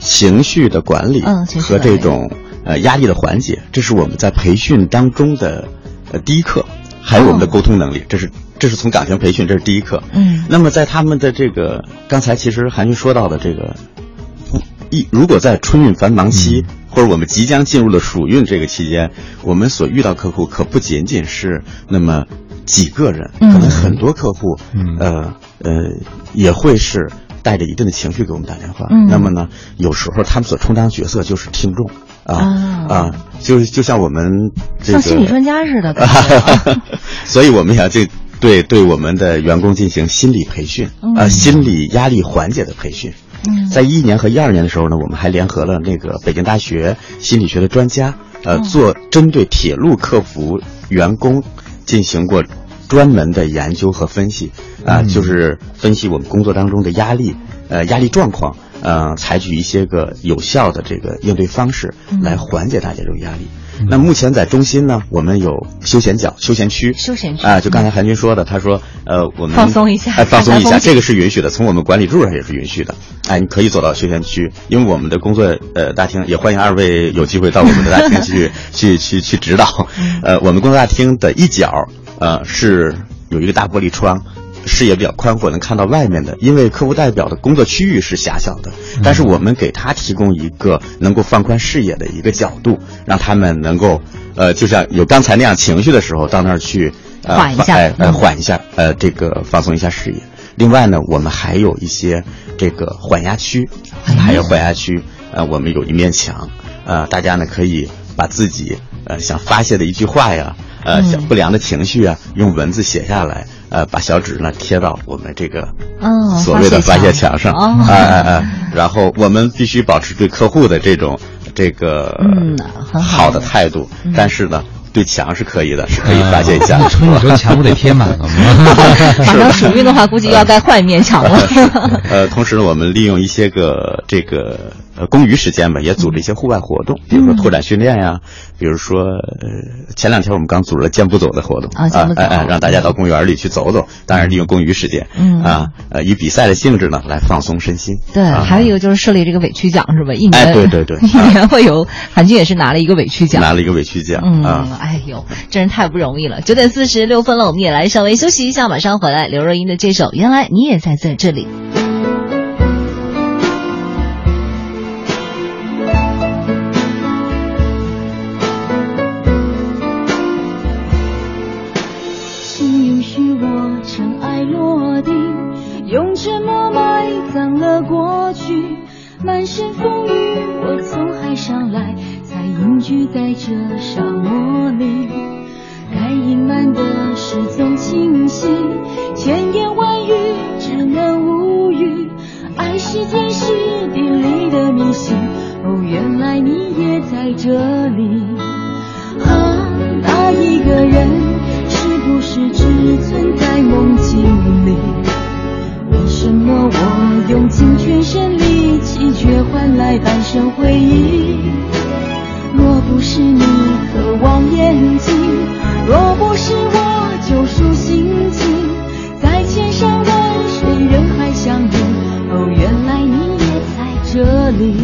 情绪的管理和这种呃压力的缓解，这是我们在培训当中的呃第一课，还有我们的沟通能力，这是这是从感情培训，这是第一课。嗯，那么在他们的这个刚才其实韩军说到的这个。一如果在春运繁忙期，或者我们即将进入的暑运这个期间，我们所遇到客户可不仅仅是那么几个人，可能很多客户，呃呃，也会是带着一定的情绪给我们打电话。那么呢，有时候他们所充当角色就是听众啊啊，就是就像我们像心理专家似的。所以我们要这对对我们的员工进行心理培训啊，心理压力缓解的培训。在一一年和一二年的时候呢，我们还联合了那个北京大学心理学的专家，呃，做针对铁路客服员工进行过专门的研究和分析，啊，就是分析我们工作当中的压力，呃，压力状况，呃，采取一些个有效的这个应对方式来缓解大家这种压力。那目前在中心呢，我们有休闲角、休闲区、休闲区。啊，就刚才韩军说的，他说，呃，我们放松一下，哎，放松一下，这个是允许的，从我们管理处上也是允许的，哎，你可以走到休闲区，因为我们的工作呃大厅也欢迎二位有机会到我们的大厅去 去去去指导，呃，我们工作大厅的一角呃是有一个大玻璃窗。视野比较宽阔，能看到外面的。因为客户代表的工作区域是狭小的，但是我们给他提供一个能够放宽视野的一个角度，让他们能够，呃，就像有刚才那样情绪的时候，到那儿去缓一下，呃，缓一下，呃，这个放松一下视野。另外呢，我们还有一些这个缓压区，还有缓压区，呃，我们有一面墙，呃，大家呢可以把自己呃想发泄的一句话呀，呃，小不良的情绪啊，用文字写下来。呃，把小纸呢贴到我们这个所谓的发泄墙上，哎哎哎，然后我们必须保持对客户的这种这个嗯好的态度，但是呢。对墙是可以的，是可以发泄一下。春运时候墙不得贴满了吗？马上暑运的话，估计要该换一面墙了。呃，同时呢，我们利用一些个这个呃公余时间吧，也组织一些户外活动，比如说拓展训练呀，比如说呃前两天我们刚组织了健步走的活动啊，哎哎，让大家到公园里去走走，当然利用公余时间，嗯啊呃以比赛的性质呢来放松身心。对，还有一个就是设立这个委屈奖是吧？一年对对对，一年会有韩军也是拿了一个委屈奖，拿了一个委屈奖啊。哎呦，真是太不容易了！九点四十六分了，我们也来稍微休息一下，马上回来。刘若英的这首《原来你也在在这里》。请允许我尘埃落定，用沉默埋葬了过去。满身风雨，我从海上来。隐居在这沙漠里，该隐瞒的事总清晰，千言万语只能无语。爱是天时地利的迷信，哦，原来你也在这里。啊，那一个人是不是只存在梦境里？为什么我用尽全身力气，却换来半生回忆？不是你渴望眼睛，若不是我救赎心情，在千山万水人海相遇，哦，原来你也在这里。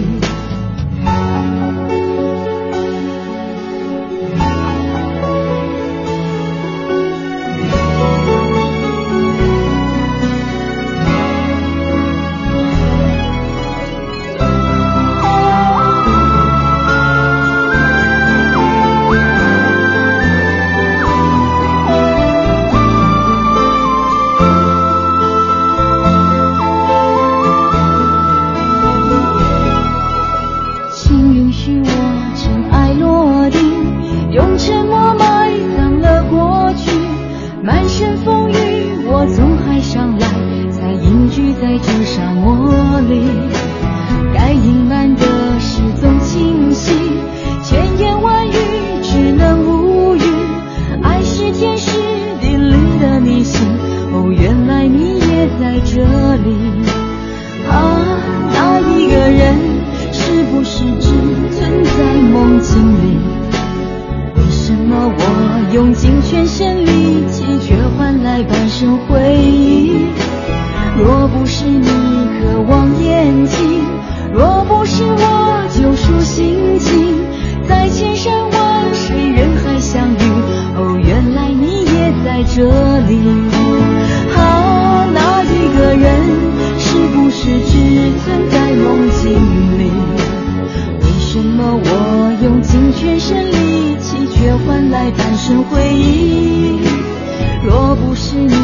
不是你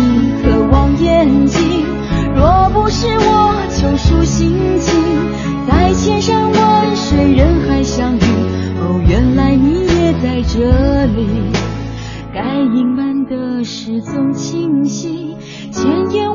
渴望眼睛。若不是我救赎心情，在千山万水人海相遇，哦，原来你也在这里。该隐瞒的事总清晰，千言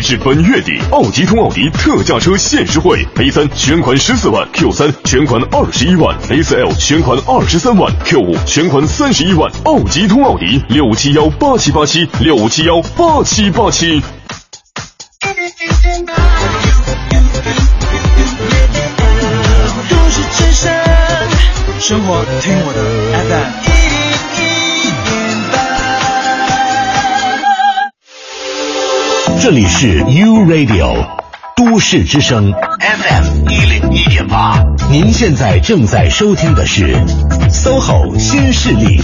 至本月底，奥迪通奥迪特价车限时惠：A 三全款十四万，Q 三全款二十一万，A 四 L 全款二十三万，Q 五全款三十一万。奥迪通奥迪六五七幺八七八七六五七幺八七八七。都市之声，生活听我的 FM 这里是 U Radio 都市之声 FM 一零一点八，您现在正在收听的是 SOHO 新势力。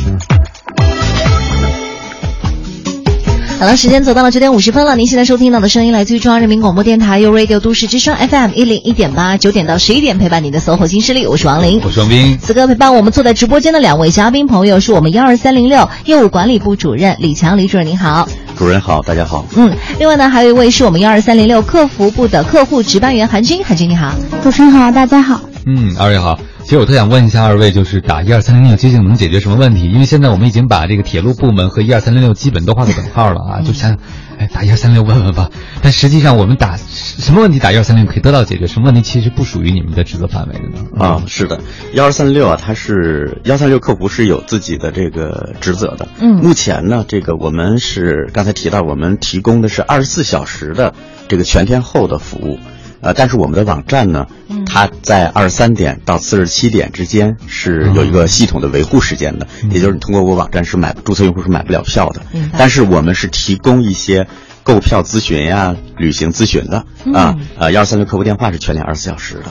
好了，时间走到了九点五十分了。您现在收听到的声音来自于中央人民广播电台 u Radio 都市之声 FM 一零一点八，九点到十一点陪伴你的 SOHO 新势力，我是王琳，我是王斌。此刻陪伴我们坐在直播间的两位嘉宾朋友是我们幺二三零六业务管理部主任李强，李主任您好。主任好，大家好。嗯，另外呢，还有一位是我们幺二三零六客服部的客户值班员韩军，韩军你好。主持人好，大家好。嗯，二位好。其实我特想问一下二位，就是打一二三零六究竟能解决什么问题？因为现在我们已经把这个铁路部门和一二三零六基本都画个等号了啊，就想，哎，打一二三六问问吧。但实际上我们打什么问题打一二三零可以得到解决，什么问题其实不属于你们的职责范围的呢？啊，是的，幺二三六啊，它是幺三六客服是有自己的这个职责的。嗯，目前呢，这个我们是刚才提到，我们提供的是二十四小时的这个全天候的服务。呃，但是我们的网站呢，它在二十三点到四十七点之间是有一个系统的维护时间的，也就是你通过我网站是买注册用户是买不了票的。但是我们是提供一些购票咨询呀、旅行咨询的啊。呃，幺二三六客服电话是全天二十四小时的。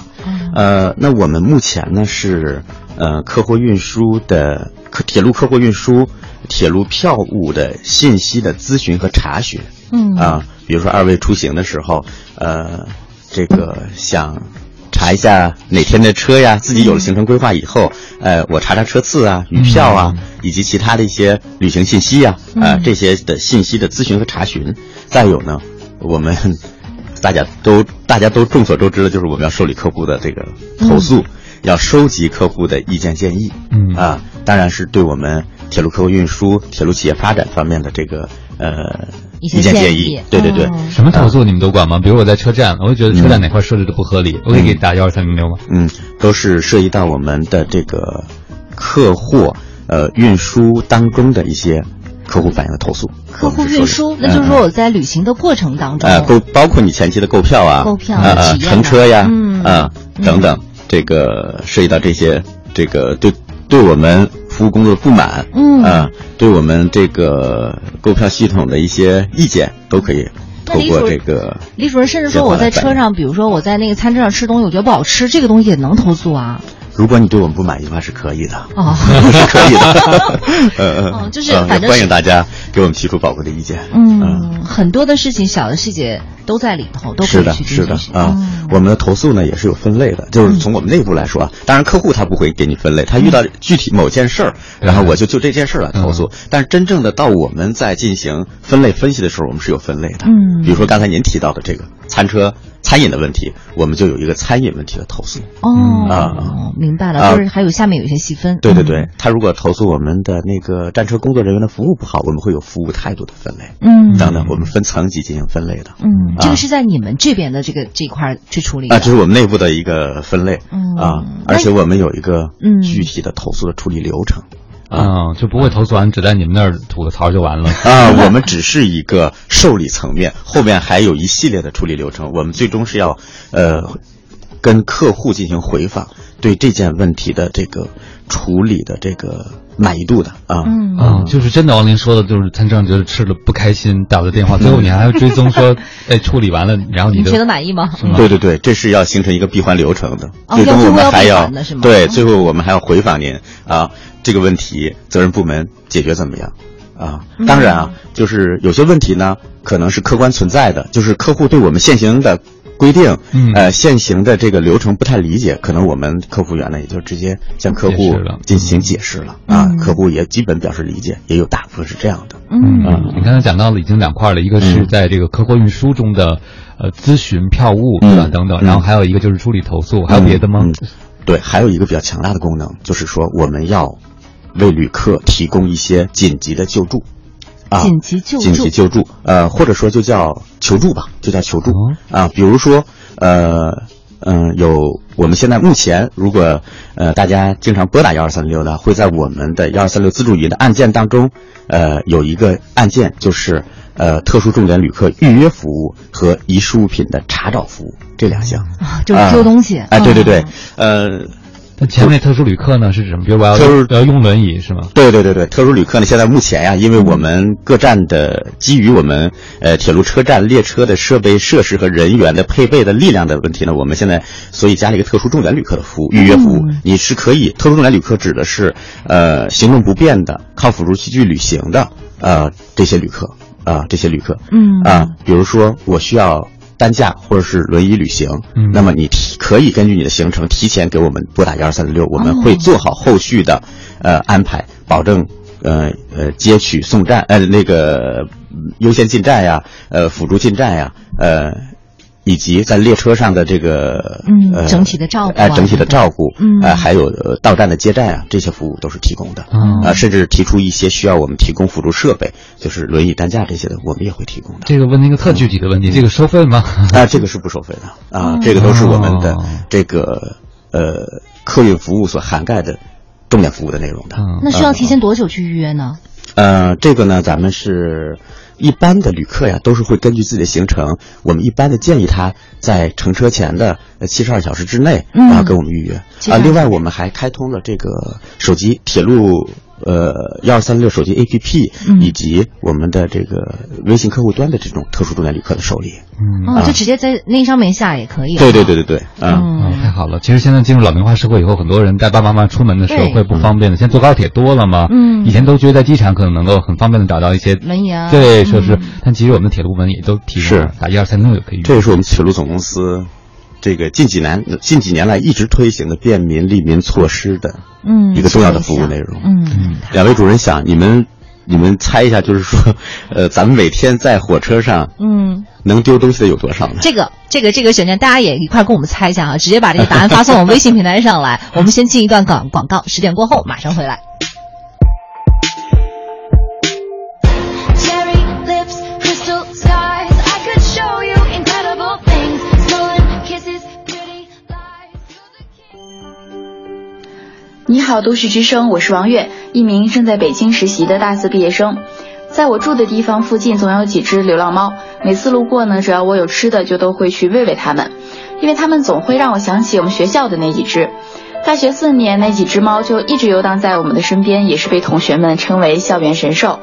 呃，那我们目前呢是呃客货运输的客铁路客货运输铁路票务的信息的咨询和查询。嗯啊，比如说二位出行的时候，呃。这个想查一下哪天的车呀，自己有了行程规划以后，呃，我查查车次啊、余票啊，以及其他的一些旅行信息呀，啊，这些的信息的咨询和查询。再有呢，我们大家都大家都众所周知的，就是我们要受理客户的这个投诉，要收集客户的意见建议，嗯。啊，当然是对我们铁路客户运输、铁路企业发展方面的这个呃。意见建议，对对对，什么投诉你们都管吗？比如我在车站，我就觉得车站哪块设置的不合理，我可以给打幺二三零六吗？嗯，都是涉及到我们的这个客户呃运输当中的一些客户反映的投诉。客户运输，那就是说我在旅行的过程当中，呃，购包括你前期的购票啊，购票啊，乘车呀，嗯啊等等，这个涉及到这些，这个对对我们。服务工作的不满，嗯啊，对我们这个购票系统的一些意见，都可以透过这个。李主任，甚至说我在车上，比如说我在那个餐车上吃东西，我觉得不好吃，这个东西也能投诉啊。如果你对我们不满意的话，是可以的，哦，是可以的。嗯 嗯就是反正欢迎大家给我们提出宝贵的意见。嗯，很多的事情，小的细节都在里头，都可是的，以去进是的行啊。我们的投诉呢也是有分类的，就是从我们内部来说啊，当然客户他不会给你分类，他遇到具体某件事儿，然后我就就这件事儿来投诉。但是真正的到我们在进行分类分析的时候，我们是有分类的。嗯，比如说刚才您提到的这个餐车。餐饮的问题，我们就有一个餐饮问题的投诉。哦，啊，明白了，就是还有下面有一些细分。对对对，他如果投诉我们的那个战车工作人员的服务不好，我们会有服务态度的分类。嗯，等等，我们分层级进行分类的。嗯，这个是在你们这边的这个这块去处理啊，这是我们内部的一个分类。嗯啊，而且我们有一个具体的投诉的处理流程。啊，就不会投诉完只在你们那儿吐个槽就完了啊！我们只是一个受理层面，后面还有一系列的处理流程。我们最终是要，呃，跟客户进行回访，对这件问题的这个处理的这个满意度的啊。嗯啊，就是真的，王林说的，就是他这样觉得吃了不开心，打个电话，最后你还要追踪说，哎，处理完了，然后你觉得满意吗？对对对，这是要形成一个闭环流程的。哦，最终我们还要对，最后我们还要回访您啊。这个问题，责任部门解决怎么样？啊，当然啊，就是有些问题呢，可能是客观存在的，就是客户对我们现行的规定，呃，现行的这个流程不太理解，可能我们客服员呢也就直接向客户进行解释了啊，客户也基本表示理解，也有大部分是这样的。嗯，你刚才讲到了已经两块了，一个是在这个客货运输中的呃咨询票务对吧？等等，然后还有一个就是处理投诉，还有别的吗？对，还有一个比较强大的功能，就是说我们要。为旅客提供一些紧急的救助，啊，紧急救助，紧急救助，呃，或者说就叫求助吧，就叫求助。啊。比如说，呃，嗯，有我们现在目前，如果呃大家经常拨打幺二三六的，会在我们的幺二三六自助语音的按键当中，呃，有一个按键就是呃特殊重点旅客预约服务和遗失物品的查找服务这两项。啊，就是丢东西，哎，对对对，呃。那前面特殊旅客呢是指什么？比如我要就是要用轮椅是吗？对对对对，特殊旅客呢，现在目前呀，因为我们各站的基于我们呃铁路车站列车的设备设施和人员的配备的力量的问题呢，我们现在所以加了一个特殊重点旅客的服务预约服务，你是可以特殊重点旅客指的是呃行动不便的、靠辅助器具旅行的呃这些旅客啊这些旅客，嗯啊，比如说我需要。担架或者是轮椅旅行，嗯，那么你提可以根据你的行程提前给我们拨打幺二三六，我们会做好后续的，呃安排，保证呃呃接取送站呃那个优先进站呀，呃辅助进站呀，呃。以及在列车上的这个嗯整体的照顾，哎整体的照顾，嗯，呃还有到站的接站啊，这些服务都是提供的，啊甚至提出一些需要我们提供辅助设备，就是轮椅担架这些的，我们也会提供的。这个问一个特具体的问题，这个收费吗？啊，这个是不收费的啊，这个都是我们的这个呃客运服务所涵盖的重点服务的内容的。那需要提前多久去预约呢？呃，这个呢，咱们是。一般的旅客呀，都是会根据自己的行程，我们一般的建议他在乘车前的七十二小时之内，然后跟我们预约啊。另外，我们还开通了这个手机铁路。呃，幺二三六手机 APP，以及我们的这个微信客户端的这种特殊重点旅客的受理，嗯，哦，就直接在那上面下也可以。对对对对对，嗯，太好了。其实现在进入老龄化社会以后，很多人带爸爸妈妈出门的时候会不方便的。现在坐高铁多了嘛，嗯，以前都觉得在机场可能能够很方便的找到一些轮椅啊，对设施，但其实我们的铁路部门也都提供打一二三六就可以。这也是我们铁路总公司。这个近几年近几年来一直推行的便民利民措施的，嗯，一个重要的服务内容。嗯，两位主任想，你们你们猜一下，就是说，呃，咱们每天在火车上，嗯，能丢东西的有多少呢？这个这个这个选项，大家也一块跟我们猜一下啊！直接把这个答案发送我们微信平台上来。我们先进一段广广告，十点过后马上回来。你好，都市之声，我是王悦，一名正在北京实习的大四毕业生。在我住的地方附近，总有几只流浪猫。每次路过呢，只要我有吃的，就都会去喂喂它们，因为它们总会让我想起我们学校的那几只。大学四年，那几只猫就一直游荡在我们的身边，也是被同学们称为校园神兽。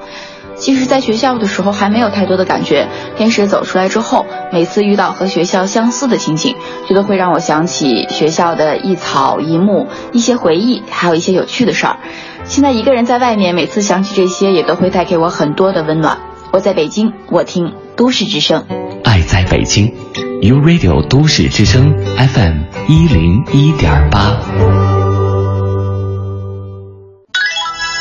其实，在学校的时候还没有太多的感觉，天使走出来之后，每次遇到和学校相似的情景，就都会让我想起学校的一草一木、一些回忆，还有一些有趣的事儿。现在一个人在外面，每次想起这些，也都会带给我很多的温暖。我在北京，我听都市之声，爱在北京，U Radio 都市之声 FM 一零一点八。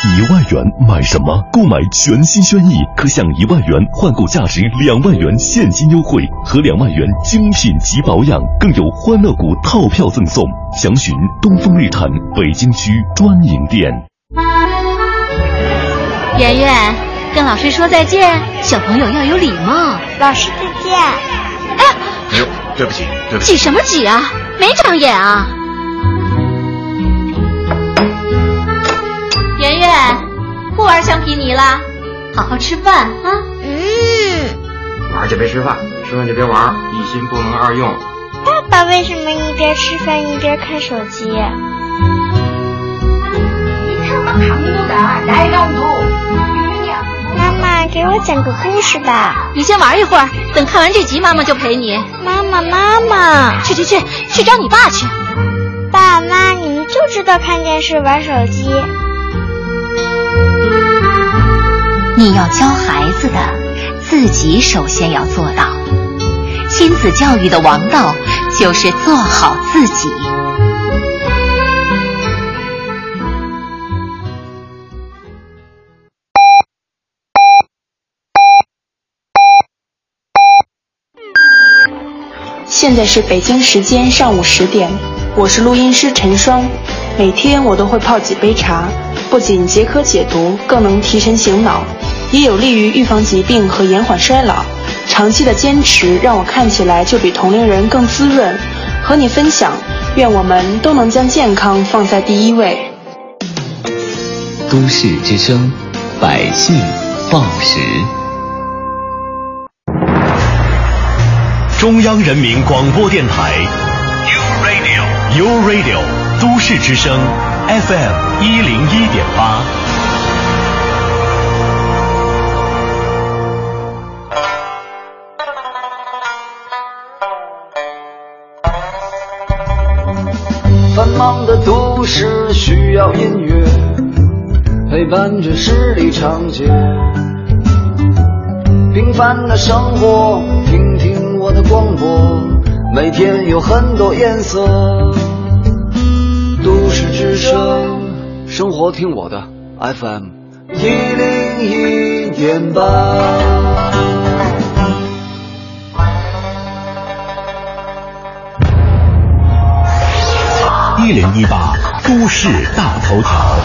一万元买什么？购买全新轩逸，可享一万元换购价值两万元现金优惠和两万元精品级保养，更有欢乐谷套票赠送。详询东风日产北京区专营店。圆圆，跟老师说再见，小朋友要有礼貌。老师再见。哎呀，哎呦，对不起，对不起。挤什么挤啊？没长眼啊！不玩橡皮泥了，好好吃饭啊。嗯。玩就别吃饭，吃饭就别玩，一心不能二用。爸爸为什么一边吃饭一边看手机？妈妈，给我讲个故事吧。你先玩一会儿，等看完这集，妈妈就陪你。妈妈，妈妈，去去去，去找你爸去。爸妈，你们就知道看电视、玩手机。你要教孩子的，自己首先要做到。亲子教育的王道就是做好自己。现在是北京时间上午十点，我是录音师陈双。每天我都会泡几杯茶，不仅解渴解毒，更能提神醒脑，也有利于预防疾病和延缓衰老。长期的坚持让我看起来就比同龄人更滋润。和你分享，愿我们都能将健康放在第一位。都市之声，百姓报时。中央人民广播电台，U Radio，U Radio，都市之声，FM 一零一点八。的都市需要音乐陪伴着十里长街，平凡的生活，听听我的广播，每天有很多颜色。都市之声，生活听我的 FM 一零一点八。一零一八都市大头条，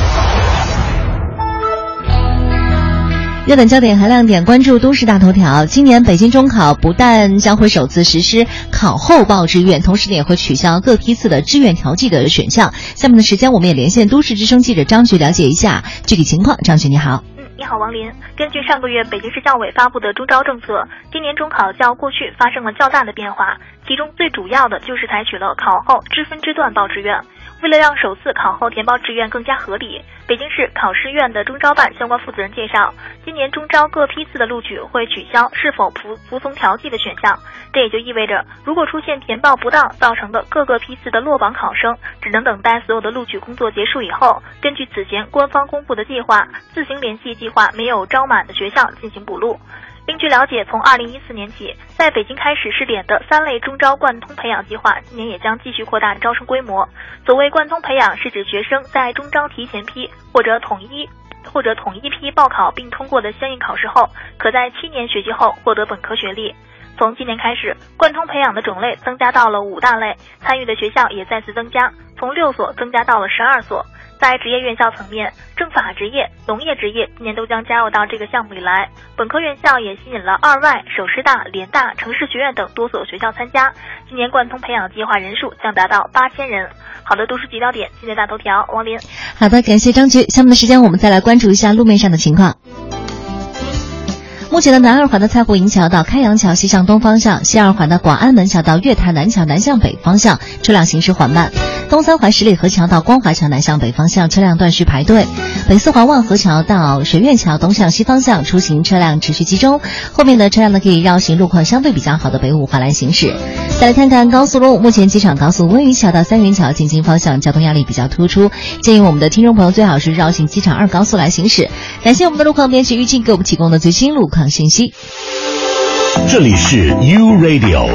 热点焦点和亮点，关注都市大头条。今年北京中考不但将会首次实施考后报志愿，同时呢也会取消各批次的志愿调剂的选项。下面的时间，我们也连线都市之声记者张局了解一下具体情况。张局你好。你好，王林。根据上个月北京市教委发布的中招政策，今年中考较过去发生了较大的变化，其中最主要的就是采取了考后知分知段报志愿。为了让首次考后填报志愿更加合理，北京市考试院的中招办相关负责人介绍，今年中招各批次的录取会取消是否服服从调剂的选项。这也就意味着，如果出现填报不当造成的各个批次的落榜考生，只能等待所有的录取工作结束以后，根据此前官方公布的计划，自行联系计划没有招满的学校进行补录。另据了解，从二零一四年起，在北京开始试点的三类中招贯通培养计划，今年也将继续扩大招生规模。所谓贯通培养，是指学生在中招提前批或者统一或者统一批报考并通过的相应考试后，可在七年学习后获得本科学历。从今年开始，贯通培养的种类增加到了五大类，参与的学校也再次增加，从六所增加到了十二所。在职业院校层面，政法职业、农业职业今年都将加入到这个项目里来。本科院校也吸引了二外、首师大、联大、城市学院等多所学校参加。今年贯通培养计划人数将达到八千人。好的，读书聚焦点，今天大头条，王林。好的，感谢张局。下面的时间我们再来关注一下路面上的情况。目前的南二环的蔡湖营桥到开阳桥西向东方向，西二环的广安门桥到月坛南桥南向北方向车辆行驶缓慢；东三环十里河桥到光华桥南向北方向车辆断续排队；北四环万和桥到水院桥东向西方向出行车辆持续集中，后面的车辆呢可以绕行路况相对比较好的北五环来行驶。再来看看高速路，目前机场高速温榆桥到三元桥进京方向交通压力比较突出，建议我们的听众朋友最好是绕行机场二高速来行驶。感谢我们的路况编辑玉静给我们提供的最新路况信息。这里是 U Radio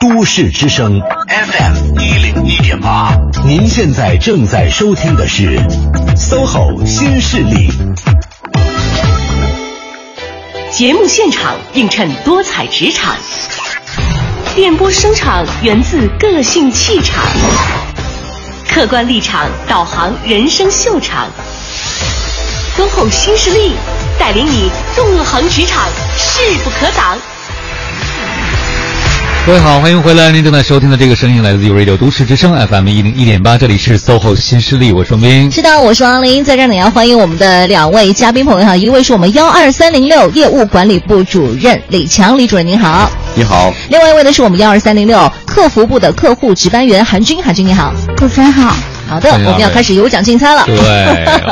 都市之声 FM 一零一点八，您现在正在收听的是 SOHO 新势力。节目现场映衬多彩职场，电波声场源自个性气场，客观立场导航人生秀场，SOHO 新势力带领你纵横职场，势不可挡。各位好，欢迎回来！您正在收听的这个声音来自于 Radio 都市之声 FM 一零一点八，这里是 SOHO 新势力，我是王斌。是的，我是王林，在这儿呢要欢迎我们的两位嘉宾朋友哈，一位是我们幺二三零六业务管理部主任李强，李主任您好。你好。另外一位呢是我们幺二三零六客服部的客户值班员韩军，韩军你好。主持人好。好的，我们要开始有奖竞猜了。对，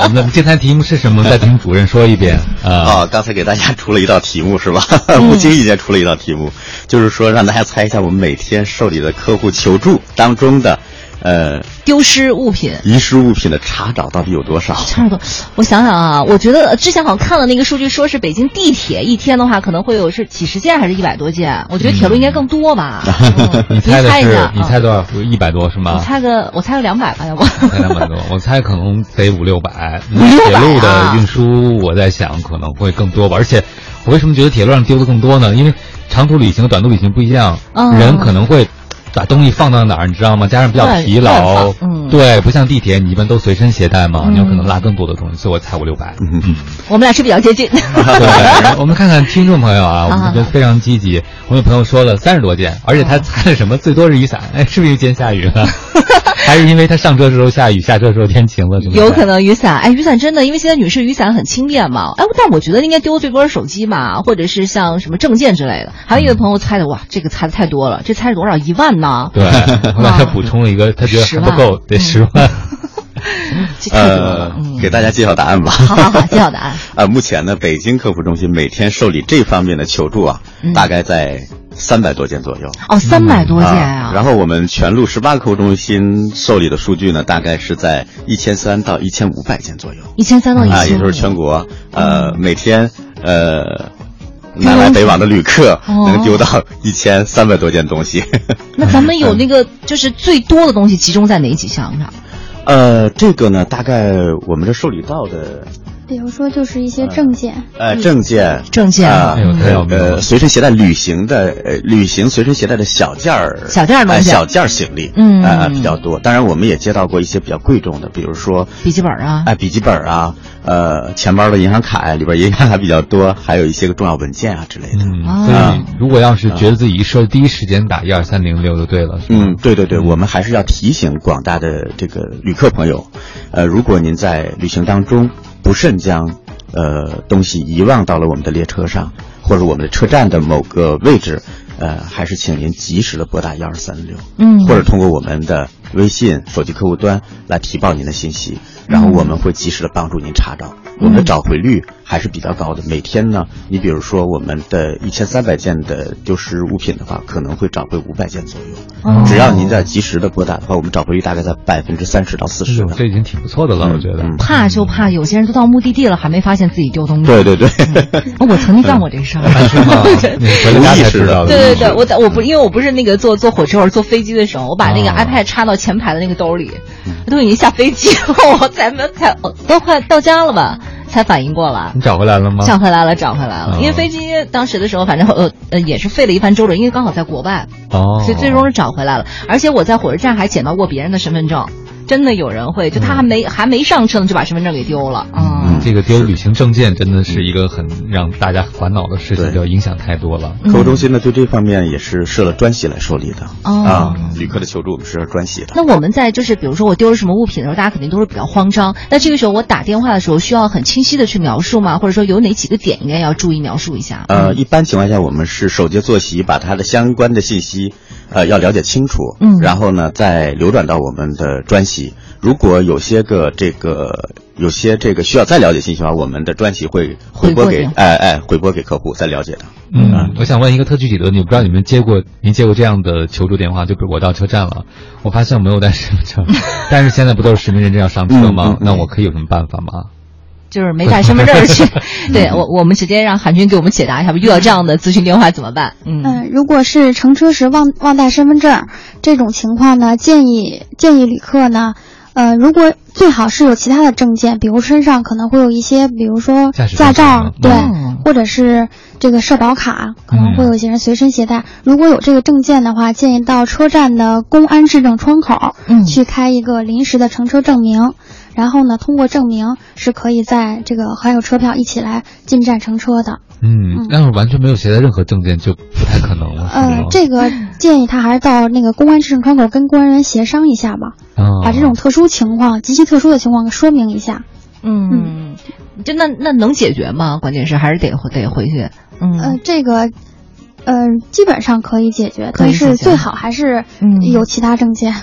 我们的竞猜题目是什么？再听主任说一遍 啊。刚才给大家出了一道题目是吧？不经意间出了一道题目，就是说让大家猜一下我们每天受理的客户求助当中的。呃，丢失物品、遗失物品的查找到底有多少？差不多，我想想啊，我觉得之前好像看了那个数据，说是北京地铁一天的话可能会有是几十件还是一百多件？我觉得铁路应该更多吧。你猜的是？你猜多少？一百多是吗？我猜个，我猜个两百吧，要不？猜两百多，我猜可能得五六百。五六百。铁路的运输，我在想可能会更多吧。而且，我为什么觉得铁路上丢的更多呢？因为长途旅行、短途旅行不一样，人可能会。把东西放到哪儿，你知道吗？加上比较疲劳，嗯，对，不像地铁，你一般都随身携带嘛，你有可能拉更多的东西，所以我才五六百。嗯嗯，我们俩是比较接近。对，我们看看听众朋友啊，我们觉得非常积极。我有朋友说了三十多件，而且他猜了什么？最多是雨伞，哎，是不是今天下雨了？还是因为他上车的时候下雨，下车的时候天晴了？有可能雨伞，哎，雨伞真的，因为现在女士雨伞很轻便嘛。哎，但我觉得应该丢的最多是手机嘛，或者是像什么证件之类的。还有一位朋友猜的，哇，这个猜的太多了，这猜是多少？一万呢？对，后来他补充了一个，他觉得还不够，得十万。呃，给大家揭晓答案吧。好好好，揭晓答案。呃，目前呢，北京客服中心每天受理这方面的求助啊，大概在。三百多件左右哦，三百多件啊！然后我们全路十八个客户中心受理的数据呢，大概是在一千三到一千五百件左右。一千三到一千，啊，也就是全国呃每天呃南来北往的旅客能丢到一千三百多件东西。那咱们有那个就是最多的东西集中在哪几项上？呃，这个呢，大概我们这受理到的。比如说，就是一些证件，呃，证件，证件。啊，呃，随身携带旅行的，呃，旅行随身携带的小件儿，小件儿东西，小件儿行李，嗯。啊比较多。当然，我们也接到过一些比较贵重的，比如说笔记本啊，哎，笔记本啊，呃，钱包的银行卡里边银行卡比较多，还有一些个重要文件啊之类的。嗯，所以如果要是觉得自己一说，第一时间打一二三零六就对了。嗯，对对对，我们还是要提醒广大的这个旅客朋友，呃，如果您在旅行当中不慎将呃，东西遗忘到了我们的列车上，或者我们的车站的某个位置，呃，还是请您及时的拨打幺二三六，嗯，或者通过我们的微信手机客户端来提报您的信息，然后我们会及时的帮助您查找。我们的找回率还是比较高的，每天呢，你比如说我们的一千三百件的丢失物品的话，可能会找回五百件左右。只要您在及时的拨打的话，我们找回率大概在百分之三十到四十。这已经挺不错的了，我觉得。怕就怕有些人都到目的地了，还没发现自己丢东西。对对对，我曾经干过这事儿。是吗？回家才知道的。对对对，我我不因为我不是那个坐坐火车或者坐飞机的时候，我把那个 iPad 插到前排的那个兜里，都已经下飞机了，我才才都快到家了吧。才反应过来，你找回来了吗？找回来了，找回来了。因为飞机当时的时候，反正呃呃也是费了一番周折，因为刚好在国外，哦，所以最终是找回来了。而且我在火车站还捡到过别人的身份证。真的有人会，就他还没还没上车呢，就把身份证给丢了。嗯，这个丢旅行证件真的是一个很让大家烦恼的事情，就影响太多了。客服中心呢，对这方面也是设了专席来受理的。啊，旅客的求助我们是专席的。那我们在就是比如说我丢了什么物品的时候，大家肯定都是比较慌张。那这个时候我打电话的时候，需要很清晰的去描述吗？或者说有哪几个点应该要注意描述一下？呃，一般情况下，我们是首节坐席，把它的相关的信息，呃，要了解清楚。嗯，然后呢，再流转到我们的专席。如果有些个这个有些这个需要再了解信息的话，我们的专辑会回拨给哎哎回拨给客户再了解的。嗯，我想问一个特具体的问题，不知道你们接过您接过这样的求助电话？就比如我到车站了，我发现我没有带身份证，但是现在不都是实名认证要上车吗？那我可以有什么办法吗？就是没带身份证去。对我，我们直接让韩军给我们解答一下吧。遇到这样的咨询电话怎么办？嗯，如果是乘车时忘忘带身份证这种情况呢，建议建议旅客呢。呃，如果最好是有其他的证件，比如身上可能会有一些，比如说驾照，对，或者是这个社保卡，可能会有一些人随身携带。如果有这个证件的话，建议到车站的公安质证窗口，嗯，去开一个临时的乘车证明。然后呢，通过证明是可以在这个还有车票一起来进站乘车的。嗯，要是完全没有携带任何证件，就不太可能了。呃，这个建议他还是到那个公安制证窗口跟公安人员协商一下吧，把这种特殊情况、极其特殊的情况说明一下。嗯，就那那能解决吗？关键是还是得得回去。嗯，呃，这个。嗯，基本上可以解决，但是最好还是有其他证件，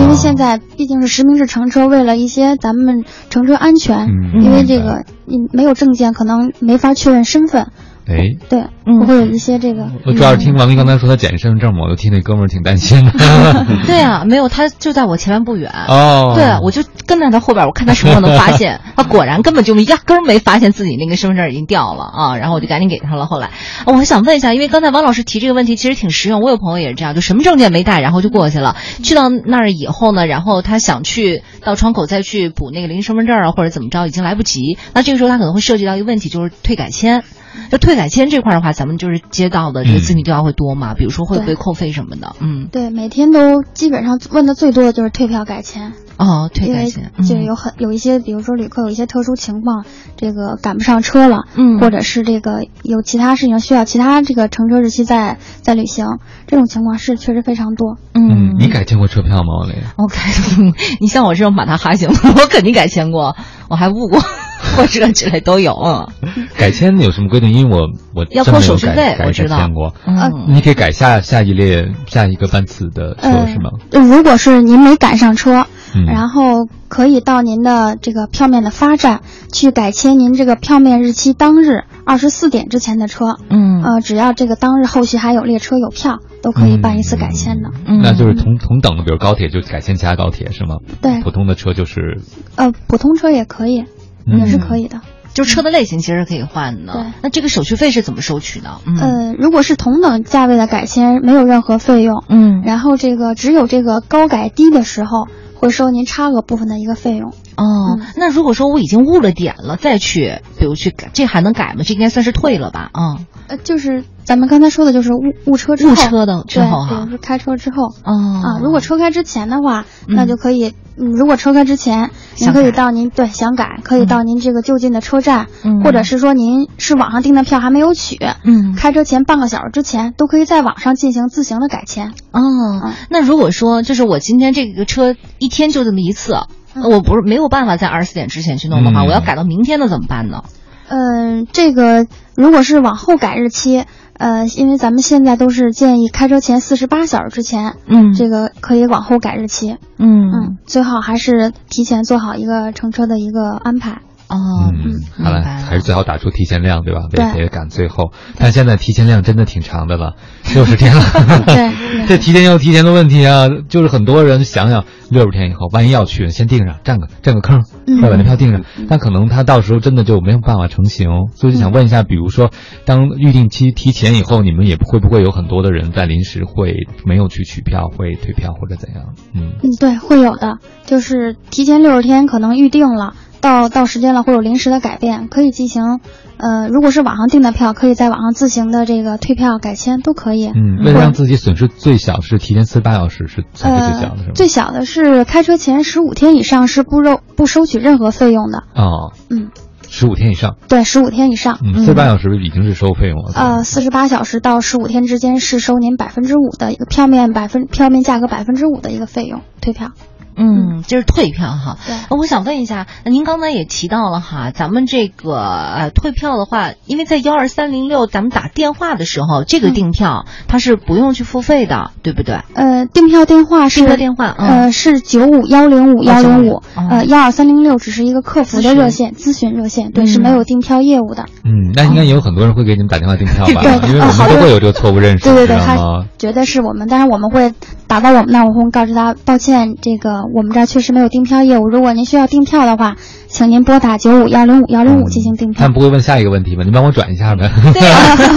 因为现在毕竟是实名制乘车，为了一些咱们乘车安全，因为这个你没有证件，可能没法确认身份。哎，对，嗯会有一些这个。我主要是听王明刚才说他捡身份证嘛，我就替那哥们儿挺担心的。对啊，没有，他就在我前面不远。哦，对，我就跟在他后边，我看他什么时候能发现。他果然根本就压根儿没发现自己那个身份证已经掉了啊，然后我就赶紧给他了。后来，我还想问一下，因为刚才王老师提这个问题其实挺实用，我有朋友也是这样，就什么证件没带，然后就过去了。去到那儿以后呢，然后他想去到窗口再去补那个临时身份证啊，或者怎么着，已经来不及。那这个时候他可能会涉及到一个问题，就是退改签。就退改签这块的话，咱们就是接到的这个咨询电话会多吗？比如说会不会扣费什么的？嗯，对，每天都基本上问的最多的就是退票改签。哦，退改签，就有很有一些，比如说旅客有一些特殊情况，这个赶不上车了，嗯，或者是这个有其他事情需要其他这个乘车日期在在旅行，这种情况是确实非常多。嗯，你改签过车票吗？王磊？我改，你像我这种马大哈行，我肯定改签过，我还误过。或者之类都有。改签有什么规定？因为我我要扣手续费，我知道过。嗯，你可以改下下一列下一个班次的车是吗？如果是您没赶上车，然后可以到您的这个票面的发站去改签您这个票面日期当日二十四点之前的车。嗯，呃，只要这个当日后续还有列车有票，都可以办一次改签的。嗯，那就是同同等的，比如高铁就改签其他高铁是吗？对，普通的车就是。呃，普通车也可以。也是可以的，就车的类型其实可以换的。对，那这个手续费是怎么收取呢？呃，如果是同等价位的改签，没有任何费用。嗯，然后这个只有这个高改低的时候，会收您差额部分的一个费用。哦，那如果说我已经误了点了，再去，比如去改，这还能改吗？这应该算是退了吧？啊，呃，就是咱们刚才说的，就是误误车之后，误车的之后哈，比如说开车之后。哦，啊，如果车开之前的话，那就可以。嗯，如果车开之前，您可以到您对想改，可以到您这个就近的车站，或者是说您是网上订的票还没有取，嗯，开车前半个小时之前都可以在网上进行自行的改签。哦，那如果说就是我今天这个车一天就这么一次，我不是没有办法在二十四点之前去弄的话，我要改到明天的怎么办呢？嗯，这个如果是往后改日期。呃，因为咱们现在都是建议开车前四十八小时之前，嗯，这个可以往后改日期，嗯。嗯，最好还是提前做好一个乘车的一个安排。哦，嗯，好了，还是最好打出提前量，对吧？别别赶最后。但现在提前量真的挺长的了，六十天了。对，这提前又提前的问题啊，就是很多人想想六十天以后，万一要去，先订上，占个占个坑，快把那票订上。但可能他到时候真的就没有办法成型，所以就想问一下，比如说，当预定期提前以后，你们也会不会有很多的人在临时会没有去取票，会退票或者怎样？嗯嗯，对，会有的，就是提前六十天可能预定了。到到时间了，会有临时的改变，可以进行，呃，如果是网上订的票，可以在网上自行的这个退票改签都可以。嗯，为了让自己损失最小，是提前四十八小时是才是最小的，是吗？最小的是开车前十五天以上是不收不收取任何费用的。哦，嗯，十五天以上，对，十五天以上，嗯，四十八小时已经是收费用了。呃，四十八小时到十五天之间是收您百分之五的一个票面百分票面价格百分之五的一个费用退票。嗯，这是退票哈。对，我想问一下，您刚才也提到了哈，咱们这个呃退票的话，因为在幺二三零六咱们打电话的时候，这个订票它是不用去付费的，对不对？呃，订票电话是订票电话，呃是九五幺零五幺零五，呃幺二三零六只是一个客服的热线咨询热线，对，是没有订票业务的。嗯，那应该也有很多人会给你们打电话订票吧？对，因为我们都会有这个错误认识，对对对，他觉得是我们，但是我们会。打到我们那，我会告知他，抱歉，这个我们这儿确实没有订票业务。如果您需要订票的话，请您拨打九五幺零五幺零五进行订票。他们不会问下一个问题吧？您帮我转一下呗。对，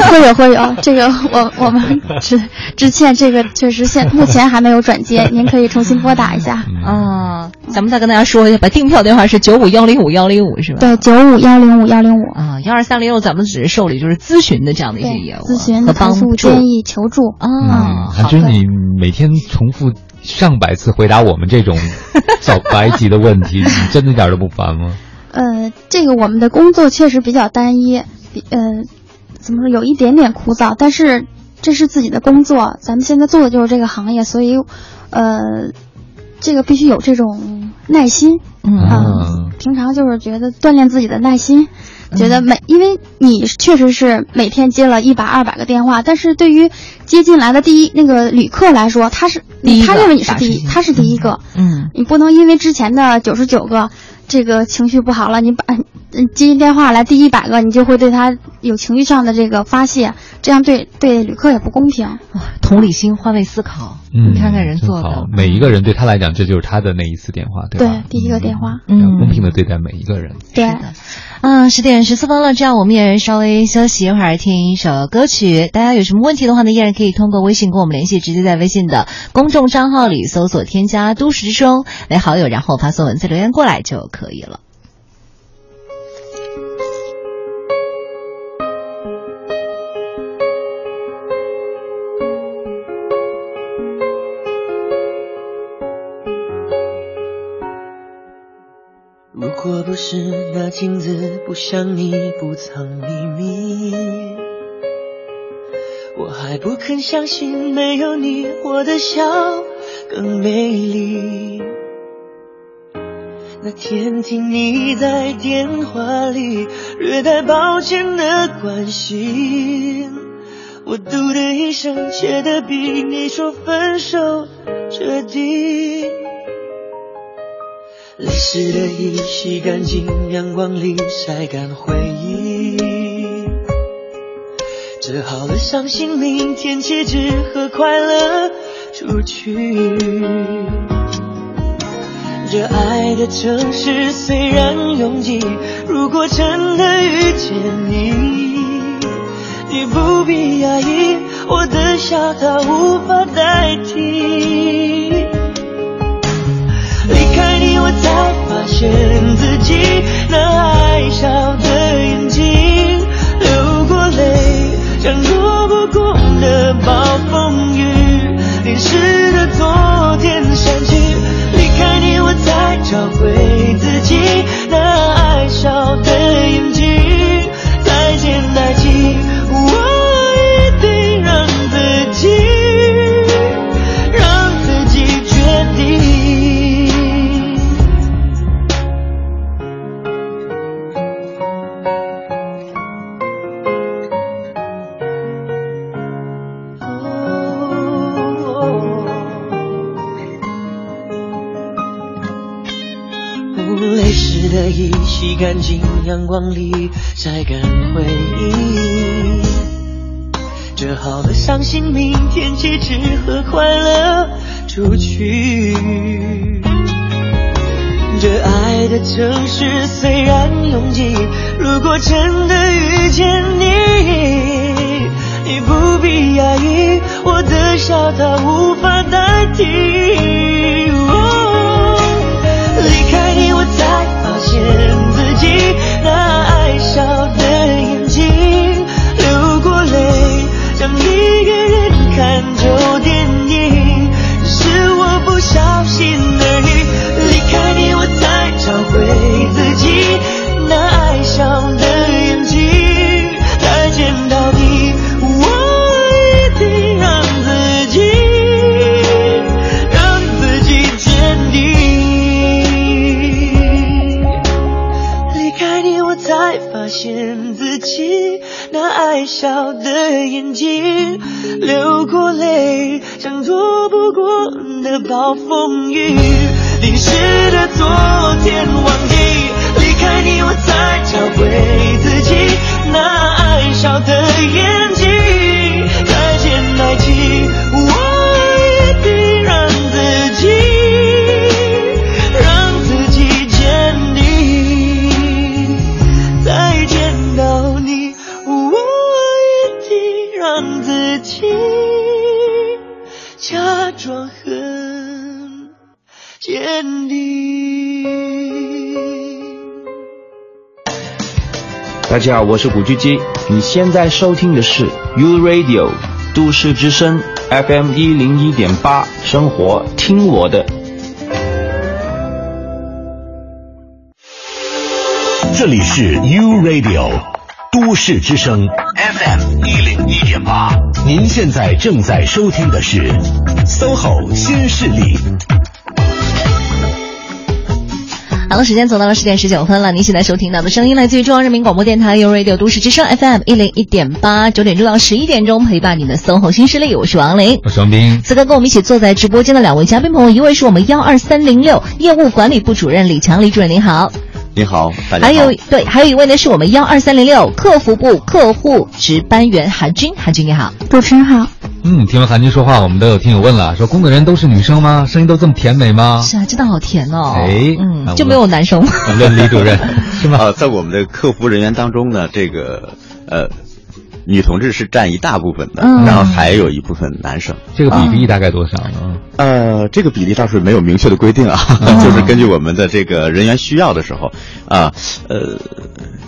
会有会有，这个我我们之之前这个确实现目前还没有转接，您可以重新拨打一下。啊，咱们再跟大家说一下，把订票电话是九五幺零五幺零五是吧？对，九五幺零五幺零五。啊，幺二三零六，咱们只是受理就是咨询的这样的一些业务，咨询、帮助、建议、求助。啊，韩军，你每天重复上百次回答我们这种 小白级的问题，你真的一点都不烦吗？呃，这个我们的工作确实比较单一，呃，怎么说有一点点枯燥，但是这是自己的工作，咱们现在做的就是这个行业，所以，呃，这个必须有这种耐心，嗯，平常就是觉得锻炼自己的耐心。觉得每，因为你确实是每天接了一百二百个电话，但是对于接进来的第一那个旅客来说，他是他认为你是第一，他是第一个，嗯，你不能因为之前的九十九个这个情绪不好了，你把嗯接进电话来第一百个，你就会对他有情绪上的这个发泄，这样对对旅客也不公平。同理心，换位思考，嗯，你看看人做的，每一个人对他来讲，这就是他的那一次电话，对吧？对，第一个电话，嗯，公平的对待每一个人，对。嗯，十点十四分了，这样我们也稍微休息一会儿，听一首歌曲。大家有什么问题的话呢，依然可以通过微信跟我们联系，直接在微信的公众账号里搜索添加“都市之声”为好友，然后发送文字留言过来就可以了。如果不是那镜子不像你不藏秘密，我还不肯相信没有你我的笑更美丽。那天听你在电话里略带抱歉的关心，我嘟的一声，切的比你说分手彻底。泪湿的衣洗干净，阳光里晒干回忆。折好了伤心，明天起只和快乐出去。这爱的城市虽然拥挤，如果真的遇见你，你不必压抑，我的笑它无法代替。离开你，我才发现自己那爱笑的眼睛，流过泪，像躲不过的暴风雨，淋湿的昨天删去。离开你，我才找回自己那爱笑的眼睛，湿的衣洗干净，阳光里晒干回忆。折好了伤心，明天起只和快乐出去。这爱的城市虽然拥挤，如果真的遇见你，你不必压抑，我的笑它无法代替。己那爱笑家好，我是古巨基，你现在收听的是 U Radio 都市之声 FM 一零一点八，生活听我的。这里是 U Radio 都市之声 FM 一零一点八，您现在正在收听的是 SOHO 新势力。好了，时间走到了十点十九分了。您现在收听到的声音来自于中央人民广播电台 u Radio 都市之声 FM 一零一点八，九点钟到十一点钟陪伴你的 SOHO 新势力，我是王琳，我是王斌。此刻跟我们一起坐在直播间的两位嘉宾朋友，一位是我们幺二三零六业务管理部主任李强，李主任您好。你好，大家还有对，还有一位呢是我们幺二三零六客服部客户值班员韩军，韩军你好，主持人好。嗯，听完韩军说话，我们都有听友问了，说工作人员都是女生吗？声音都这么甜美吗？是啊，真的好甜哦。哎，嗯，就没有男生吗？问李主任是吗？啊，在我们的客服人员当中呢，这个呃。女同志是占一大部分的，然后还有一部分男生。这个比例大概多少呢？呃，这个比例倒是没有明确的规定啊，就是根据我们的这个人员需要的时候啊，呃，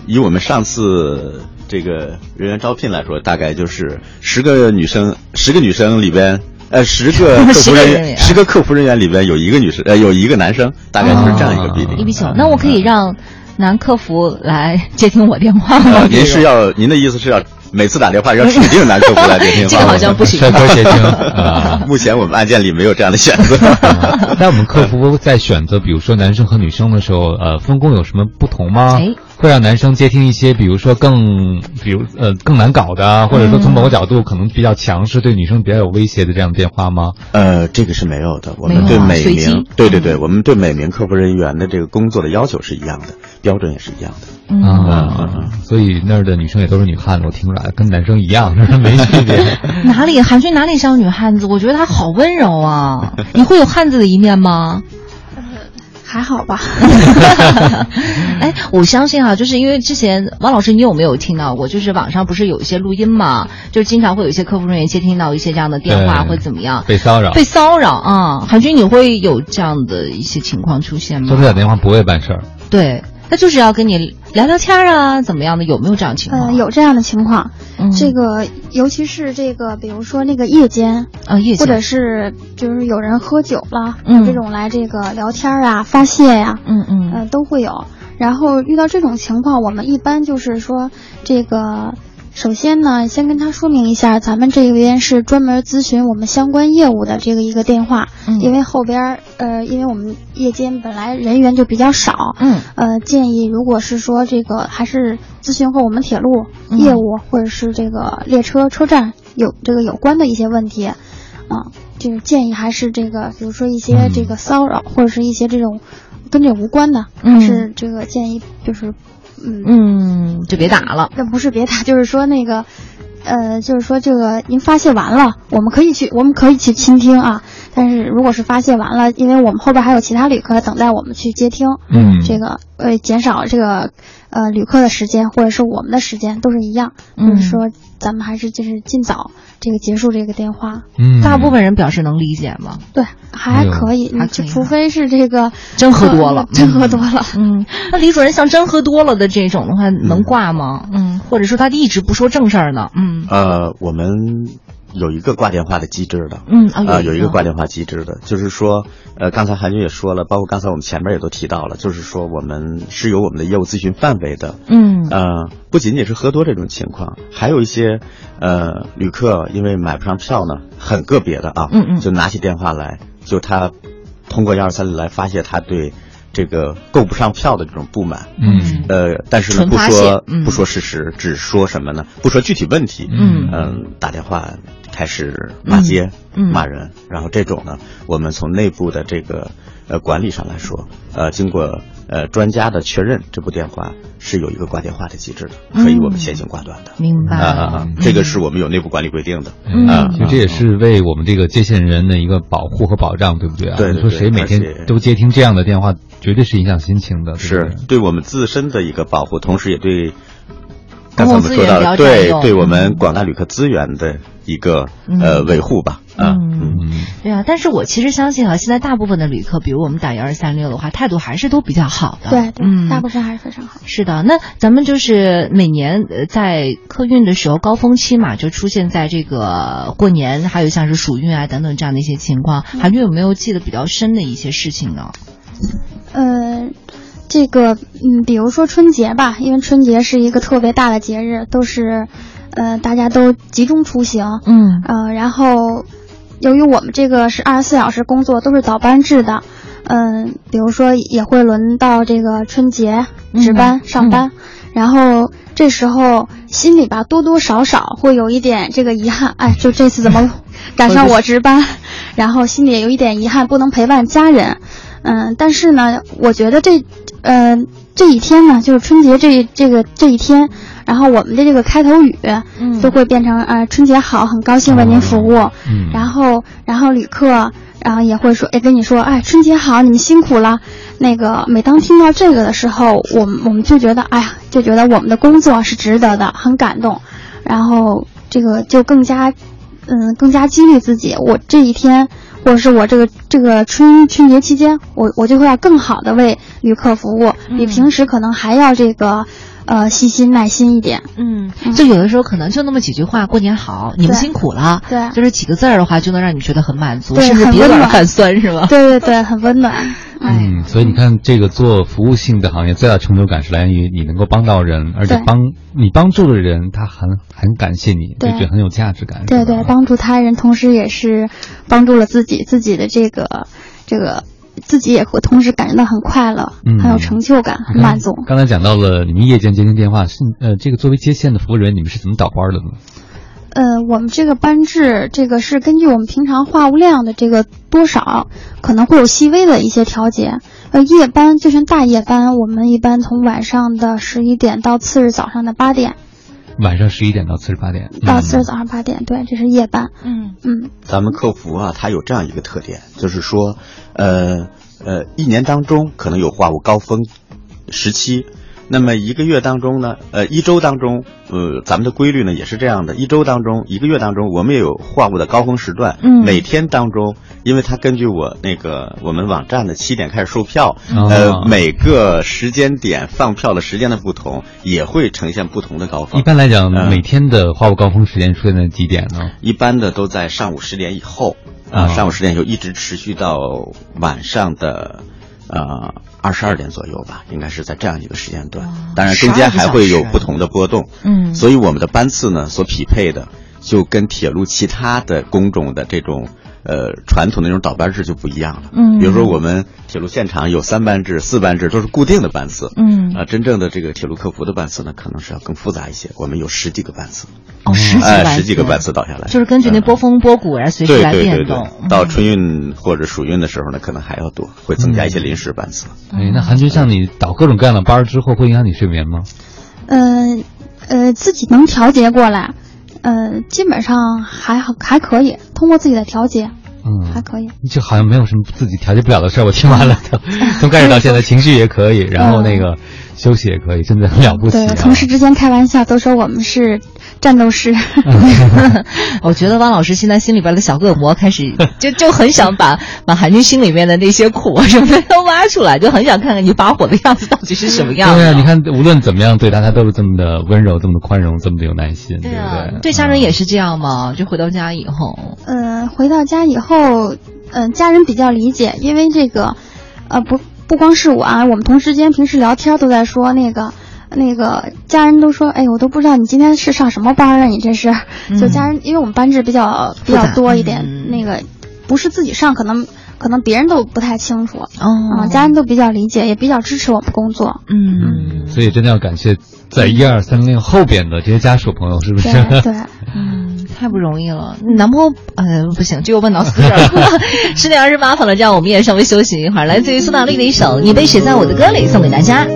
以我们上次这个人员招聘来说，大概就是十个女生，十个女生里边，呃，十个 客服人员，十个客服人员里边有一个女生，呃，有一个男生，大概就是这样一个比例。一比九，那我可以让男客服来接听我电话吗？您是要您的意思是要？每次打电话要指定男客服来接听，这个好像不行。帅哥接听啊，目前我们案件里没有这样的选择。那我们客服在选择，比如说男生和女生的时候，呃，分工有什么不同吗？会让男生接听一些，比如说更，比如呃更难搞的，或者说从某个角度可能比较强势，对女生比较有威胁的这样的电话吗？呃，这个是没有的。我们对每名，对对对，我们对每名客服人员的这个工作的要求是一样的，标准也是一样的。啊，所以那儿的女生也都是女汉子，我听出来跟男生一样，没区别。哪里韩军哪里像女汉子？我觉得她好温柔啊！你会有汉子的一面吗？还好吧。哎，我相信啊，就是因为之前王老师，你有没有听到过？就是网上不是有一些录音嘛？就是经常会有一些客服人员接听到一些这样的电话，或怎么样被骚扰？被骚扰啊！韩军，你会有这样的一些情况出现吗？就是打电话不会办事儿。对。他就是要跟你聊聊天啊，怎么样的？有没有这样情况？嗯，有这样的情况。这个尤其是这个，比如说那个夜间啊，夜间，或者是就是有人喝酒了，嗯，这种来这个聊天啊、发泄呀，嗯嗯，呃，都会有。然后遇到这种情况，我们一般就是说这个。首先呢，先跟他说明一下，咱们这边是专门咨询我们相关业务的这个一个电话，因为后边呃，因为我们夜间本来人员就比较少，嗯，呃，建议如果是说这个还是咨询和我们铁路业务或者是这个列车车站有这个有关的一些问题，啊，就是建议还是这个，比如说一些这个骚扰或者是一些这种跟这无关的，还是这个建议就是。嗯嗯，就别打了。那不是别打，就是说那个，呃，就是说这个您发泄完了，我们可以去，我们可以去倾听啊。但是如果是发泄完了，因为我们后边还有其他旅客等待我们去接听，嗯，这个呃减少这个呃旅客的时间或者是我们的时间都是一样，就是说咱们还是就是尽早这个结束这个电话。嗯，大部分人表示能理解吗？对，还可以，还可以，除非是这个真喝多了，真喝多了。嗯，那李主任像真喝多了的这种的话，能挂吗？嗯，或者说他一直不说正事儿呢？嗯，呃，我们。有一个挂电话的机制的，嗯啊，有一个挂电话机制的，就是说，呃，刚才韩军也说了，包括刚才我们前面也都提到了，就是说我们是有我们的业务咨询范围的，嗯，呃，不仅仅是喝多这种情况，还有一些呃旅客因为买不上票呢，很个别的啊，嗯嗯，就拿起电话来，就他通过幺二三零来发泄他对。这个够不上票的这种不满，嗯，呃，但是呢，不说不说事实，只说什么呢？不说具体问题，嗯。嗯，打电话开始骂街、骂人，然后这种呢，我们从内部的这个呃管理上来说，呃，经过呃专家的确认，这部电话是有一个挂电话的机制的，可以我们先行挂断的。明白啊，这个是我们有内部管理规定的啊，其实这也是为我们这个接线人的一个保护和保障，对不对啊？对，你说谁每天都接听这样的电话？绝对是影响心情的，是对我们自身的一个保护，同时也对刚才我们说到，对对我们广大旅客资源的一个呃维护吧。嗯，对啊，但是我其实相信啊，现在大部分的旅客，比如我们打幺二三六的话，态度还是都比较好的。对，嗯，大部分还是非常好。是的，那咱们就是每年呃在客运的时候高峰期嘛，就出现在这个过年，还有像是暑运啊等等这样的一些情况，韩军有没有记得比较深的一些事情呢？呃，这个嗯，比如说春节吧，因为春节是一个特别大的节日，都是呃大家都集中出行，嗯。呃，然后。由于我们这个是二十四小时工作，都是倒班制的，嗯，比如说也会轮到这个春节值班上班，然后这时候心里吧多多少少会有一点这个遗憾，哎，就这次怎么赶上我值班，然后心里也有一点遗憾，不能陪伴家人，嗯，但是呢，我觉得这，呃，这一天呢，就是春节这这个这一天。然后我们的这个开头语，嗯，都会变成呃春节好，很高兴为您服务。嗯，然后然后旅客，然后也会说，哎，跟你说，哎，春节好，你们辛苦了。那个每当听到这个的时候，我们我们就觉得，哎呀，就觉得我们的工作是值得的，很感动。然后这个就更加，嗯，更加激励自己。我这一天，或者是我这个这个春春节期间，我我就会要更好的为旅客服务，比平时可能还要这个。呃，细心耐心一点，嗯，就有的时候可能就那么几句话，过年好，你们辛苦了，对，就是几个字儿的话，就能让你觉得很满足，甚至鼻子很酸，是吗？对对对，很温暖。嗯，所以你看，这个做服务性的行业，最大成就感是来源于你能够帮到人，而且帮你帮助的人，他很很感谢你，就觉得很有价值感。对对，帮助他人，同时也是帮助了自己，自己的这个这个。自己也会同时感觉到很快乐，很有成就感，很满足。刚才讲到了你们夜间接听电话，是呃，这个作为接线的服务人员，你们是怎么倒班的呢？呃，我们这个班制，这个是根据我们平常话务量的这个多少，可能会有细微的一些调节。呃，夜班就像大夜班，我们一般从晚上的十一点到次日早上的八点。晚上十一点到次日八点。到次日早上八点，对，这是夜班。嗯嗯。咱们客服啊，它有这样一个特点，就是说。呃呃，一年当中可能有话务高峰时期，那么一个月当中呢，呃，一周当中，呃，咱们的规律呢也是这样的，一周当中，一个月当中，我们也有话务的高峰时段。嗯，每天当中，因为它根据我那个我们网站的七点开始售票，呃，每个时间点放票的时间的不同，也会呈现不同的高峰。一般来讲，每天的话务高峰时间出现在几点呢？一般的都在上午十点以后。啊，上午十点就一直持续到晚上的，呃，二十二点左右吧，应该是在这样一个时间段。当然，中间还会有不同的波动。嗯，所以我们的班次呢，所匹配的就跟铁路其他的工种的这种。呃，传统的那种倒班制就不一样了。嗯，比如说我们铁路现场有三班制、四班制，都是固定的班次。嗯，啊，真正的这个铁路客服的班次呢，可能是要更复杂一些。我们有十几个班次。哦，十几班十几个班次倒下来，就是根据那波峰波谷然后随时来变动。到春运或者暑运的时候呢，可能还要多，会增加一些临时班次。哎，那韩军像你倒各种各样的班之后，会影响你睡眠吗？嗯，呃，自己能调节过来。呃，基本上还好，还可以通过自己的调节，嗯，还可以。就好像没有什么自己调节不了的事儿。我听完了，从开始到现在，情绪也可以，然后那个休息也可以，真的很了不起。对，同事之间开玩笑都说我们是。战斗师，我 觉得汪老师现在心里边的小恶魔开始 就就很想把把韩军心里面的那些苦啊什么的都挖出来，就很想看看你发火的样子到底是什么样。对啊，你看无论怎么样对他，他都是这么的温柔，这么的宽容，这么的有耐心，对不对？对家人也是这样吗？就回到家以后，呃，回到家以后，嗯，家人比较理解，因为这个，呃，不不光是我啊，我们同事间平时聊天都在说那个。那个家人都说，哎，我都不知道你今天是上什么班啊？你这是，就家人，因为我们班制比较比较多一点，那个不是自己上，可能可能别人都不太清楚。哦，家人都比较理解，也比较支持我们工作。嗯，所以真的要感谢在一二三零后边的这些家属朋友，是不是？对，嗯，太不容易了。男朋友，呃，不行，这又问到四点了。十点二十八分了，这样我们也稍微休息一会儿。来自于苏打绿的一首《你被写在我的歌里》，送给大家。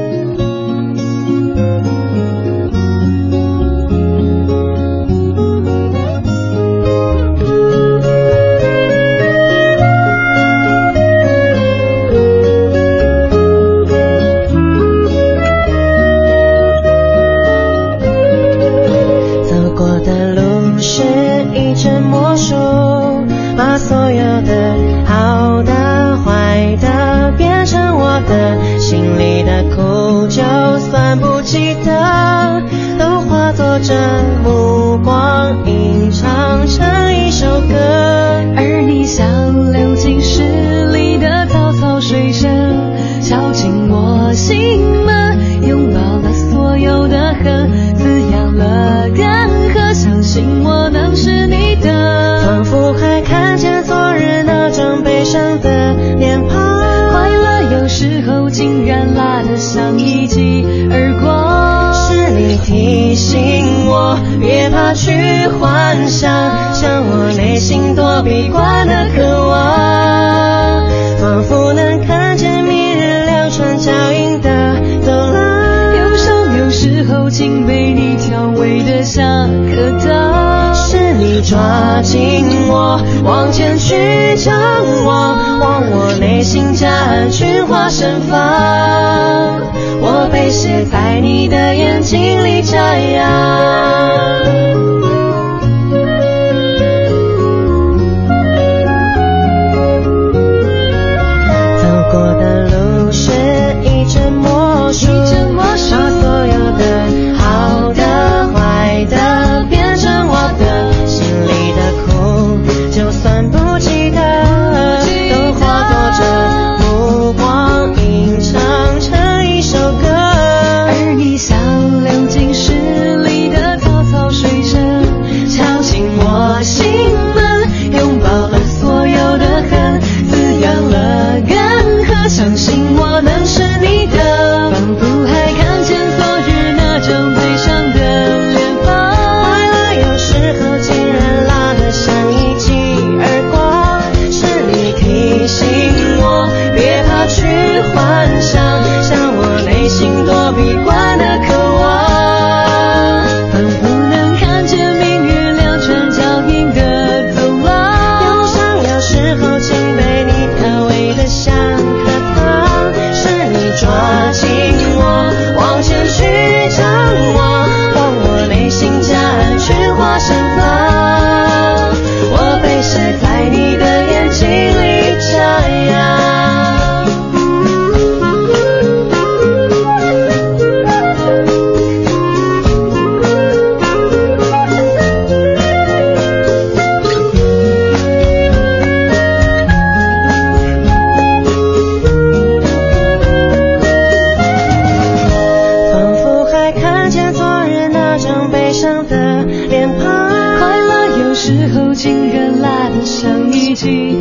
像一起，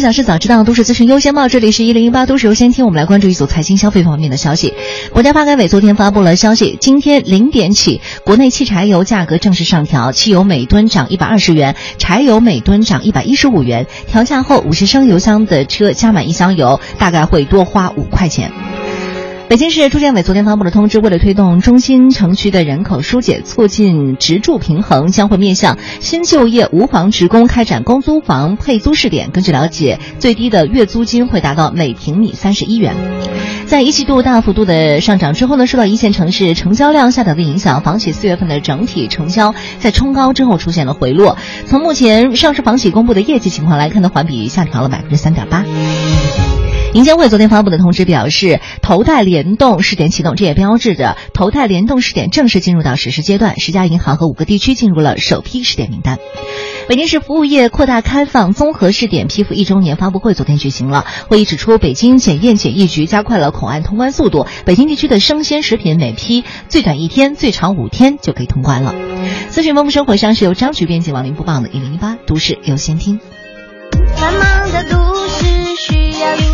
小事早知道，都市资讯优先报。这里是一零一八都市优先听，我们来关注一组财经消费方面的消息。国家发改委昨天发布了消息，今天零点起，国内汽柴油价格正式上调，汽油每吨涨一百二十元，柴油每吨涨一百一十五元。调价后，五十升油箱的车加满一箱油，大概会多花五块钱。北京市住建委昨天发布了通知，为了推动中心城区的人口疏解，促进职住平衡，将会面向新就业无房职工开展公租房配租试点。根据了解，最低的月租金会达到每平米三十一元。在一季度大幅度的上涨之后呢，受到一线城市成交量下调的影响，房企四月份的整体成交在冲高之后出现了回落。从目前上市房企公布的业绩情况来看呢，环比下调了百分之三点八。银监会昨天发布的通知表示，头贷联动试点启动，这也标志着头贷联动试点正式进入到实施阶段。十家银行和五个地区进入了首批试点名单。北京市服务业扩大开放综合试点批复一周年发布会昨天举行了，会议指出，北京检验检疫局加快了口岸通关速度，北京地区的生鲜食品每批最短一天，最长五天就可以通关了。资讯丰富生活上是由张局编辑王林播报的，一零一八都市优先听。繁忙的都市需要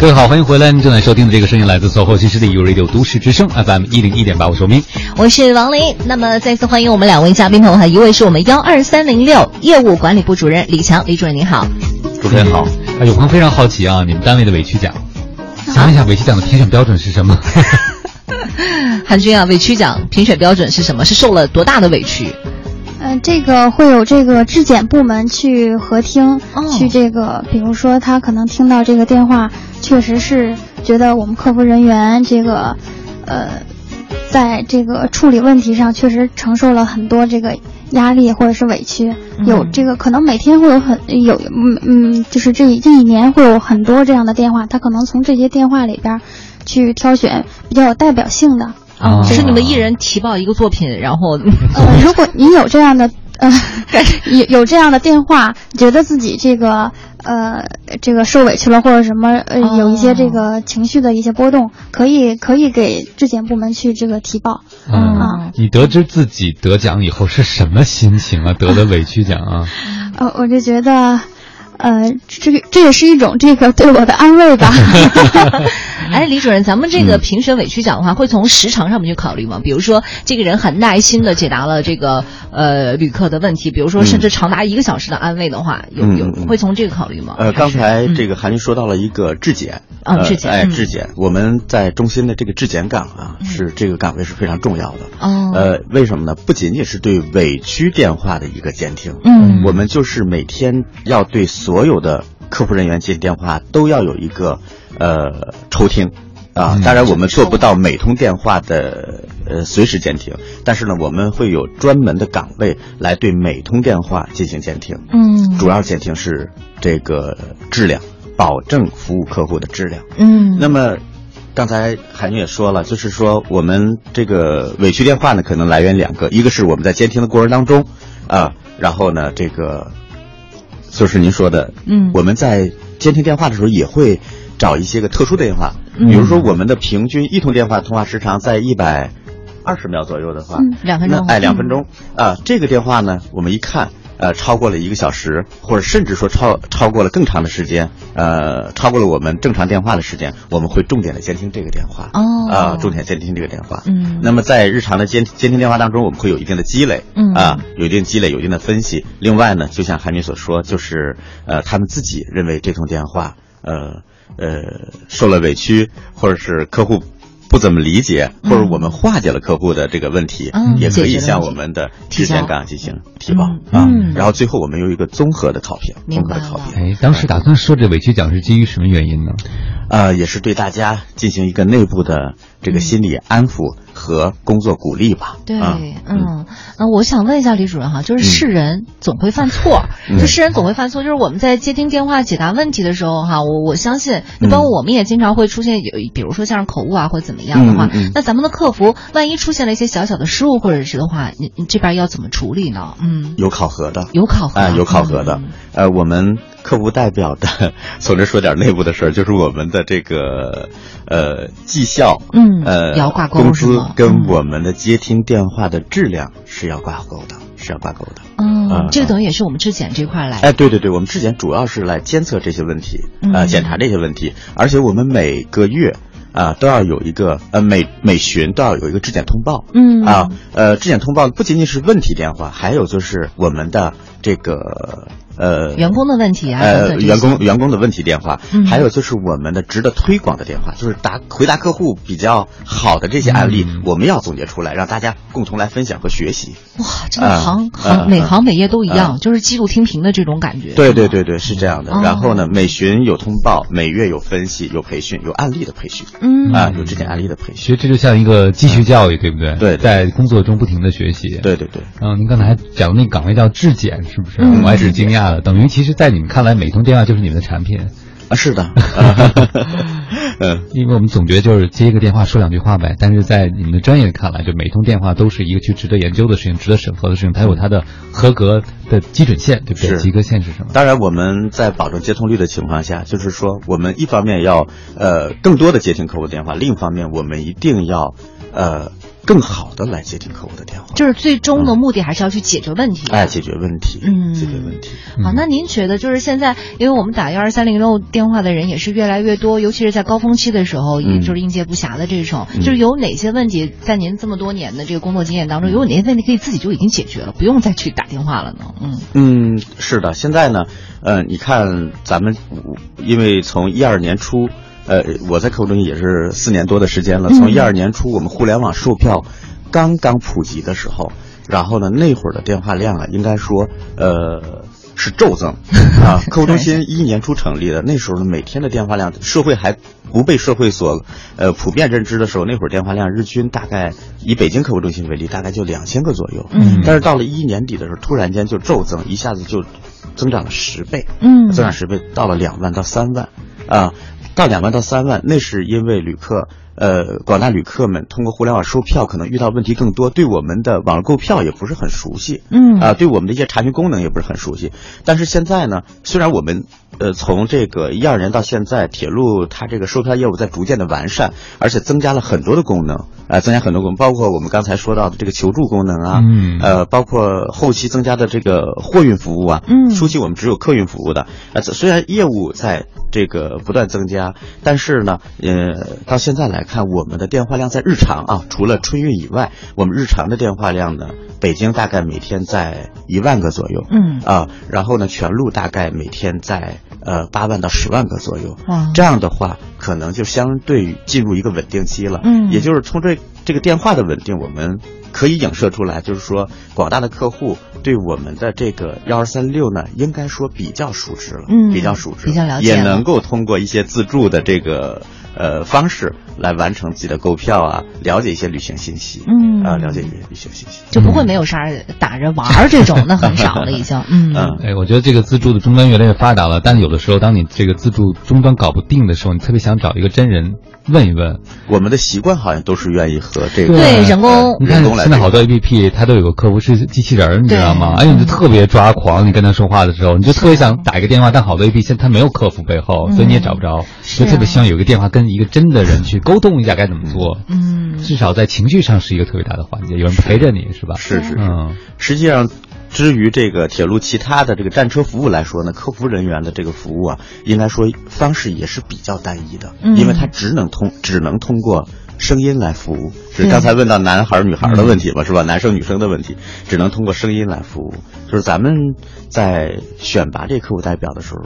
各位好，欢迎回来！您正在收听的这个声音来自 SOHO 新势力 U Radio 都市之声 FM 一零一点八，我是明，我是王林。那么再次欢迎我们两位嘉宾朋友哈，一位是我们幺二三零六业务管理部主任李强，李主任您好。主持人好。啊，有朋友非常好奇啊，你们单位的委屈奖，想问一下委屈奖的评选标准是什么？韩军啊，委屈奖评选标准是什么？是受了多大的委屈？嗯、这个会有这个质检部门去核听，哦去这个，比如说他可能听到这个电话，确实是觉得我们客服人员这个，呃，在这个处理问题上确实承受了很多这个压力或者是委屈，有这个可能每天会有很有嗯嗯，就是这这一年会有很多这样的电话，他可能从这些电话里边儿去挑选比较有代表性的。啊，是你们一人提报一个作品，然后呃，如果您有这样的呃，有有这样的电话，觉得自己这个呃这个受委屈了或者什么呃有一些这个情绪的一些波动，可以可以给质检部门去这个提报。嗯，你得知自己得奖以后是什么心情啊？得的委屈奖啊？呃，我就觉得。呃，这个这也是一种这个对我的安慰吧。哎，李主任，咱们这个评选委屈奖的话，会从时长上面去考虑吗？比如说，这个人很耐心的解答了这个呃旅客的问题，比如说甚至长达一个小时的安慰的话，有有会从这个考虑吗？呃，刚才这个韩林说到了一个质检，啊，质检，哎，质检，我们在中心的这个质检岗啊，是这个岗位是非常重要的。哦，呃，为什么呢？不仅仅是对委屈电话的一个监听，嗯，我们就是每天要对所有的客服人员接电话都要有一个呃抽听。啊，当然我们做不到每通电话的呃随时监听，但是呢，我们会有专门的岗位来对每通电话进行监听。嗯，主要监听是这个质量，保证服务客户的质量。嗯，那么刚才韩宁也说了，就是说我们这个委屈电话呢，可能来源两个，一个是我们在监听的过程当中啊，然后呢，这个就是您说的，嗯，我们在监听电话的时候也会。找一些个特殊的电话，比如说我们的平均一通电话通话时长在一百二十秒左右的话，嗯、两分钟，哎，两分钟。啊，这个电话呢，我们一看，呃，超过了一个小时，或者甚至说超超过了更长的时间，呃，超过了我们正常电话的时间，我们会重点的监听这个电话，哦，啊，重点监听这个电话，嗯，那么在日常的监监听电话当中，我们会有一定的积累，嗯。啊，有一定积累，有一定的分析。另外呢，就像韩明所说，就是呃，他们自己认为这通电话，呃。呃，受了委屈，或者是客户不怎么理解，或者我们化解了客户的这个问题，嗯、也可以向我们的质检岗进行提报嗯、啊。然后最后我们有一个综合的考评，综合的考评。哎，当时打算说这委屈奖是基于什么原因呢？呃，也是对大家进行一个内部的这个心理安抚和工作鼓励吧。对，啊、嗯，那我想问一下李主任哈，就是世人总会犯错，嗯、就世人总会犯错，就是我们在接听电话解答问题的时候哈，我我相信，你包括我们也经常会出现有，比如说像是口误啊或者怎么样的话，那咱们的客服万一出现了一些小小的失误或者是的话，你你这边要怎么处理呢？嗯，有考核的，有考核哎、呃，有考核的，嗯、呃，我们客户代表的，从这说点内部的事儿，就是我们的这个呃绩效，嗯，呃，要挂钩工资跟我们的接听电话的质量是要挂钩的，是要挂钩的。嗯，呃、这个等于也是我们质检这块来。哎，对对对，我们质检主要是来监测这些问题，嗯、呃，检查这些问题，而且我们每个月。啊，都要有一个呃每每旬都要有一个质检通报。嗯啊，呃，质检通报不仅仅是问题电话，还有就是我们的这个。呃，员工的问题啊，呃，员工员工的问题电话，还有就是我们的值得推广的电话，就是答回答客户比较好的这些案例，我们要总结出来，让大家共同来分享和学习。哇，这个行行每行每业都一样，就是记录听评的这种感觉。对对对对，是这样的。然后呢，每旬有通报，每月有分析，有培训，有案例的培训。嗯啊，有这些案例的培训。其实这就像一个继续教育，对不对？对，在工作中不停的学习。对对对。嗯，您刚才讲的那个岗位叫质检，是不是？我还是惊讶的。等于其实，在你们看来，每通电话就是你们的产品啊？是的，嗯，因为我们总觉得就是接一个电话说两句话呗，但是在你们的专业看来，就每通电话都是一个去值得研究的事情，值得审核的事情，它有它的合格的基准线，对不对？及格线是什么？当然，我们在保证接通率的情况下，就是说，我们一方面要呃更多的接听客户电话，另一方面我们一定要呃。更好的来接听客户的电话，就是最终的目的还是要去解决问题。哎，解决问题，嗯，解决问题。好，那您觉得就是现在，因为我们打幺二三零六电话的人也是越来越多，尤其是在高峰期的时候，也就是应接不暇的这种，就是有哪些问题在您这么多年的这个工作经验当中，有哪些问题可以自己就已经解决了，不用再去打电话了呢？嗯嗯，是的，现在呢，呃，你看咱们因为从一二年初。呃，我在客户中心也是四年多的时间了。从一二年初，我们互联网售票刚刚普及的时候，然后呢，那会儿的电话量啊，应该说，呃，是骤增 啊。客户中心一年初成立的，那时候呢，每天的电话量，社会还不被社会所呃普遍认知的时候，那会儿电话量日均大概以北京客户中心为例，大概就两千个左右。嗯。但是到了一一年底的时候，突然间就骤增，一下子就增长了十倍。嗯。增长十倍，到了两万到三万啊。到两万到三万，那是因为旅客，呃，广大旅客们通过互联网售票，可能遇到问题更多，对我们的网络购票也不是很熟悉，嗯，啊，对我们的一些查询功能也不是很熟悉。但是现在呢，虽然我们，呃，从这个一二年到现在，铁路它这个售票业务在逐渐的完善，而且增加了很多的功能，啊，增加很多功能，包括我们刚才说到的这个求助功能啊，嗯，呃，包括后期增加的这个货运服务啊，嗯，初期我们只有客运服务的，啊，虽然业务在。这个不断增加，但是呢，呃，到现在来看，我们的电话量在日常啊，除了春运以外，我们日常的电话量呢，北京大概每天在一万个左右，嗯。啊，然后呢，全路大概每天在呃八万到十万个左右，哇，这样的话，可能就相对于进入一个稳定期了，嗯，也就是从这这个电话的稳定，我们可以影射出来，就是说广大的客户。对我们的这个幺二三六呢，应该说比较熟知了，嗯，比较熟知，比较了解，也能够通过一些自助的这个呃方式来完成自己的购票啊，了解一些旅行信息，嗯。啊，了解一些旅行信息，就不会没有啥打着玩儿这种，那很少了已经，嗯，哎，我觉得这个自助的终端越来越发达了，但是有的时候，当你这个自助终端搞不定的时候，你特别想找一个真人问一问。我们的习惯好像都是愿意和这个对人工，你看现在好多 A P P 它都有个客服是机器人，你知道吗？哎，你就特别抓狂，你跟他说话的时候，你就特别想打一个电话，但好多 A P P 现在它没有客服背后，所以你也找不着，就特别希望有一个电话跟一个真的人去沟通一下该怎么做。嗯，至少在情绪上是一个特别大的环节，有人陪着你是吧？是是，嗯，实际上。至于这个铁路其他的这个战车服务来说呢，客服人员的这个服务啊，应该说方式也是比较单一的，嗯、因为它只能通只能通过声音来服务。是刚才问到男孩女孩的问题嘛，是吧？男生女生的问题，只能通过声音来服务。就是咱们在选拔这客户代表的时候，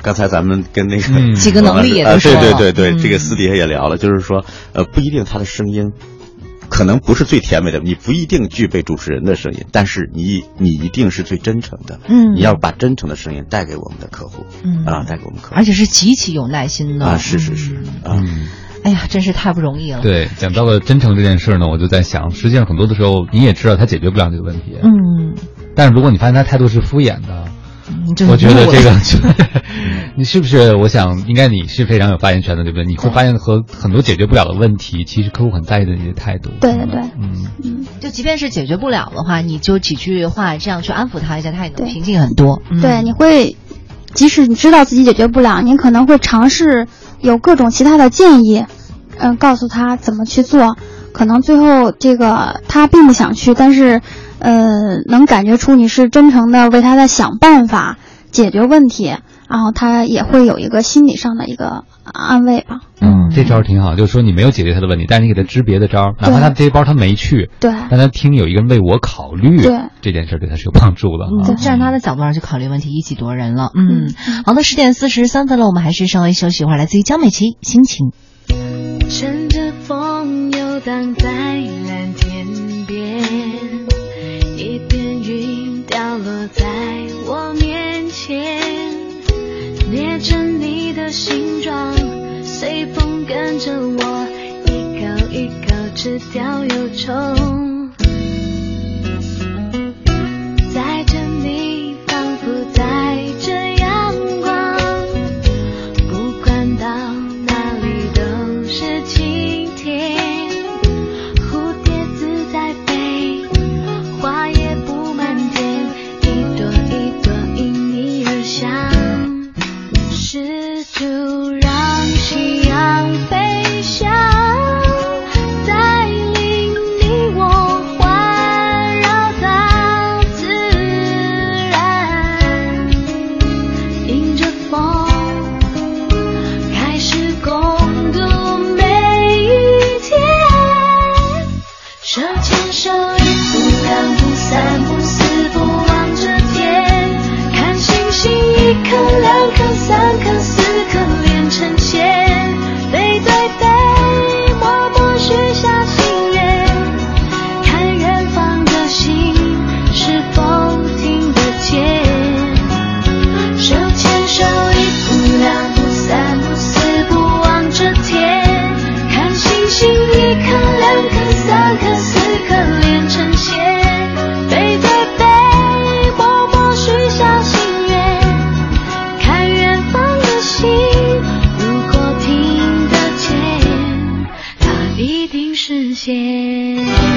刚才咱们跟那个几个能力也都说了，对对对对，这个私底下也聊了，就是说，呃，不一定他的声音。可能不是最甜美的，你不一定具备主持人的声音，但是你你一定是最真诚的。嗯，你要把真诚的声音带给我们的客户，嗯。啊，带给我们客户，而且是极其有耐心的。啊，是是是啊，哎呀，真是太不容易了。对，讲到了真诚这件事呢，我就在想，实际上很多的时候你也知道他解决不了这个问题，嗯，但是如果你发现他态度是敷衍的。就我觉得这个，你是不是？我想应该你是非常有发言权的，对不对？你会发现和很多解决不了的问题，其实客户很在意的一些态度。对对对，嗯嗯，就即便是解决不了的话，你就几句话这样去安抚他一下，他也能平静很多。对，你会，即使你知道自己解决不了，你可能会尝试有各种其他的建议，嗯，告诉他怎么去做。可能最后这个他并不想去，但是。呃，能感觉出你是真诚的，为他在想办法解决问题，然后他也会有一个心理上的一个安慰吧。嗯，这招挺好，就是说你没有解决他的问题，但是你给他支别的招，哪怕他这些包他没去，对，但他听有一个人为我考虑，对这件事对他是有帮助的。站在他的角度上去考虑问题，一己夺人了。嗯，好的，十点四十三分了，我们还是稍微休息一会儿。来自于江美琪，心情。乘着风游荡在蓝天边，天，捏成你的形状，随风跟着我，一口一口吃掉忧愁。线。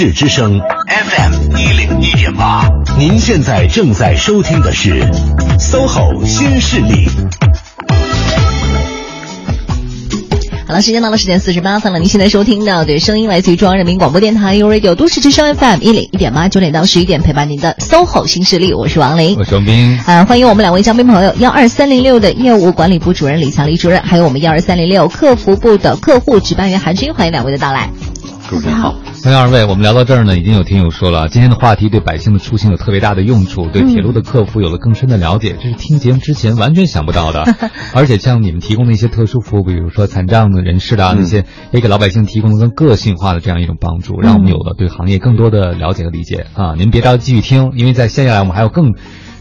市之声 FM 一零一点八，您现在正在收听的是 SOHO 新势力。好了，时间到了十点四十八分了。您现在收听到的声音来自于中央人民广播电台 u Radio 都市之声 FM 一零一点八，九点到十一点陪伴您的 SOHO 新势力，我是王林，我是王斌。啊，欢迎我们两位嘉宾朋友，幺二三零六的业务管理部主任李强李主任，还有我们幺二三零六客服部的客户值班员韩军，欢迎两位的到来。主持人好。欢迎二位，我们聊到这儿呢，已经有听友说了，今天的话题对百姓的出行有特别大的用处，对铁路的客服有了更深的了解，这是听节目之前完全想不到的。而且像你们提供的一些特殊服务，比如说残障的人士的那些，也给老百姓提供了更个性化的这样一种帮助，让我们有了对行业更多的了解和理解啊！您别着急继续听，因为在接下来我们还有更。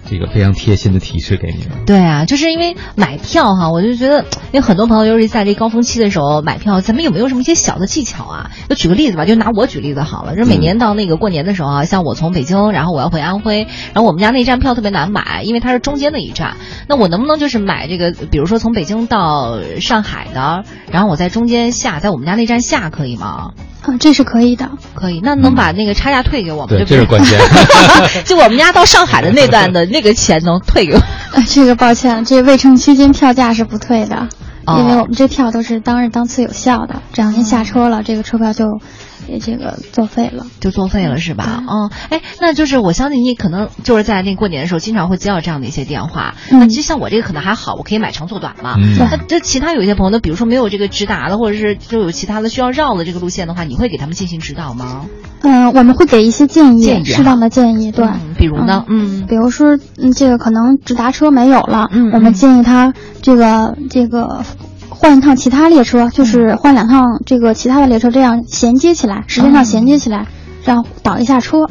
这个非常贴心的提示给你们。对啊，就是因为买票哈，我就觉得，因为很多朋友尤其在这高峰期的时候买票，咱们有没有什么一些小的技巧啊？就举个例子吧，就拿我举例子好了。就是每年到那个过年的时候啊，像我从北京，然后我要回安徽，然后我们家那站票特别难买，因为它是中间的一站。那我能不能就是买这个，比如说从北京到上海的，然后我在中间下，在我们家那站下，可以吗？啊，这是可以的，可以。那能把那个差价退给我吗？对，这是关键。就我们家到上海的那段的 那个钱能退给我？这个抱歉，这未成区间票价是不退的，因为我们这票都是当日当次有效的。这两天下车了，这个车票就。也这个作废了，就作废了是吧？嗯，哎，那就是我相信你可能就是在那过年的时候，经常会接到这样的一些电话。那其实像我这个可能还好，我可以买长做短嘛。那这其他有一些朋友，比如说没有这个直达的，或者是就有其他的需要绕的这个路线的话，你会给他们进行指导吗？嗯，我们会给一些建议，适当的建议。对，比如呢？嗯，比如说，嗯，这个可能直达车没有了，嗯，我们建议他这个这个。换一趟其他列车，就是换两趟这个其他的列车，这样衔接起来，时间上衔接起来，这样倒一下车，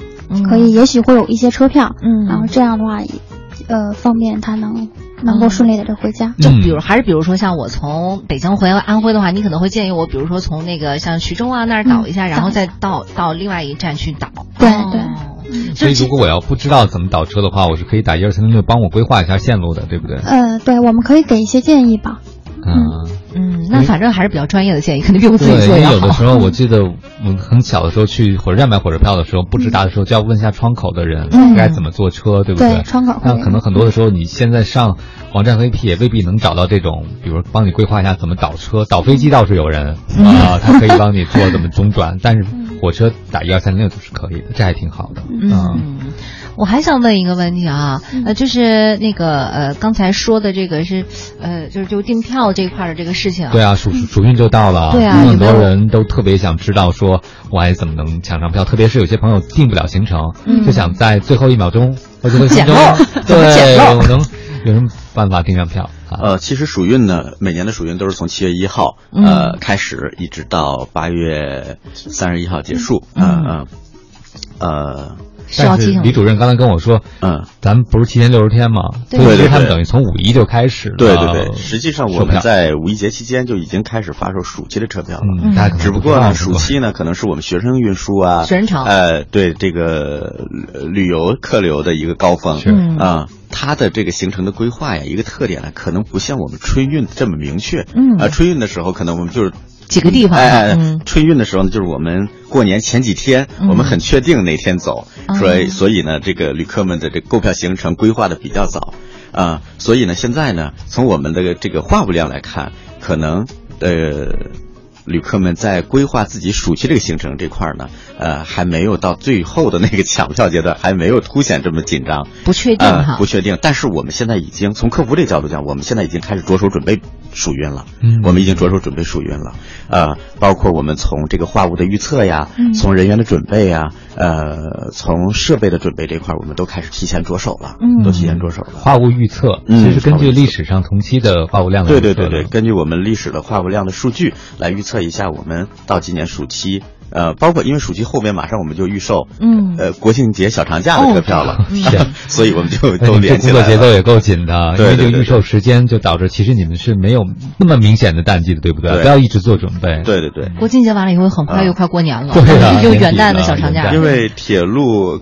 可以，也许会有一些车票，嗯，然后这样的话，呃，方便他能能够顺利的这回家。就比如还是比如说像我从北京回安徽的话，你可能会建议我，比如说从那个像徐州啊那儿倒一下，然后再到到另外一站去倒。对对。所以如果我要不知道怎么倒车的话，我是可以打一二三零六帮我规划一下线路的，对不对？呃，对，我们可以给一些建议吧。嗯嗯，那反正还是比较专业的建议，肯定比我自己做要好。有的时候，我记得我很小的时候去火车站买火车票的时候，不直达的时候，就要问一下窗口的人该怎么坐车，对不对？窗口。那可能很多的时候，你现在上网站 VP 也未必能找到这种，比如帮你规划一下怎么倒车。倒飞机倒是有人啊，他可以帮你做怎么中转，但是火车打一二三零六都是可以的，这还挺好的。嗯。我还想问一个问题啊，呃，就是那个呃，刚才说的这个是，呃，就是就订票这块的这个事情。对啊，暑暑运就到了，对啊，很多人都特别想知道说，我还怎么能抢上票？特别是有些朋友订不了行程，就想在最后一秒钟或者捡漏，对，能有什么办法订上票？呃，其实暑运呢，每年的暑运都是从七月一号呃开始，一直到八月三十一号结束。嗯嗯，呃。但是李主任刚才跟我说，嗯，咱们不是提前六十天吗？对对对，他们等于从五一就开始。对对对，实际上我们在五一节期间就已经开始发售暑期的车票了。嗯，只不过呢，暑期呢可能是我们学生运输啊，学生潮。呃，对这个旅游客流的一个高峰。是啊，它的这个行程的规划呀，一个特点呢，可能不像我们春运这么明确。嗯啊，春运的时候可能我们就是。几个地方，哎，春运的时候呢，就是我们过年前几天，我们很确定哪天走，所以所以呢，这个旅客们的这购票行程规划的比较早，啊，所以呢，现在呢，从我们的这个话务量来看，可能呃。旅客们在规划自己暑期这个行程这块呢，呃，还没有到最后的那个抢票阶段，还没有凸显这么紧张，不确定哈，不确定。但是我们现在已经从客服这角度讲，我们现在已经开始着手准备暑运了。嗯，我们已经着手准备暑运了。呃，包括我们从这个话务的预测呀，从人员的准备呀，呃，从设备的准备这块，我们都开始提前着手了。嗯，都提前着手了。话务预测，其实根据历史上同期的话务量，对对对对，根据我们历史的话务量的数据来预。测一下，我们到今年暑期，呃，包括因为暑期后面马上我们就预售，嗯，呃，国庆节小长假的车票了，所以我们就都连起来。工作节奏也够紧的，因为这个预售时间就导致其实你们是没有那么明显的淡季的，对不对？不要一直做准备。对对对。国庆节完了以后，很快又快过年了，对就元旦的小长假。因为铁路。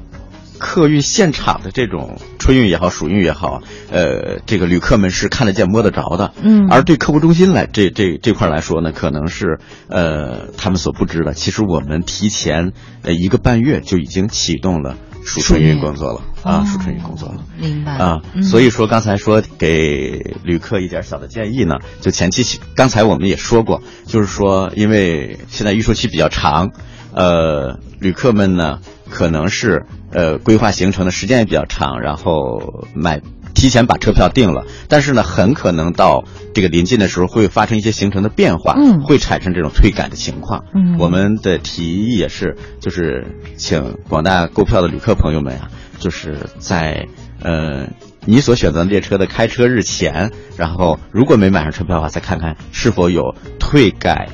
客运现场的这种春运也好，暑运也好，呃，这个旅客们是看得见摸得着的。嗯，而对客服中心来这这这块来说呢，可能是呃他们所不知的。其实我们提前呃一个半月就已经启动了暑春运工作了啊，暑春运工作了。明白啊，所以说刚才说给旅客一点小的建议呢，就前期刚才我们也说过，就是说因为现在预售期比较长，呃，旅客们呢可能是呃规划行程的时间也比较长，然后买。提前把车票订了，但是呢，很可能到这个临近的时候会发生一些行程的变化，嗯，会产生这种退改的情况。嗯，我们的提议也是，就是请广大购票的旅客朋友们啊，就是在呃你所选择的列车的开车日前，然后如果没买上车票的话，再看看是否有退改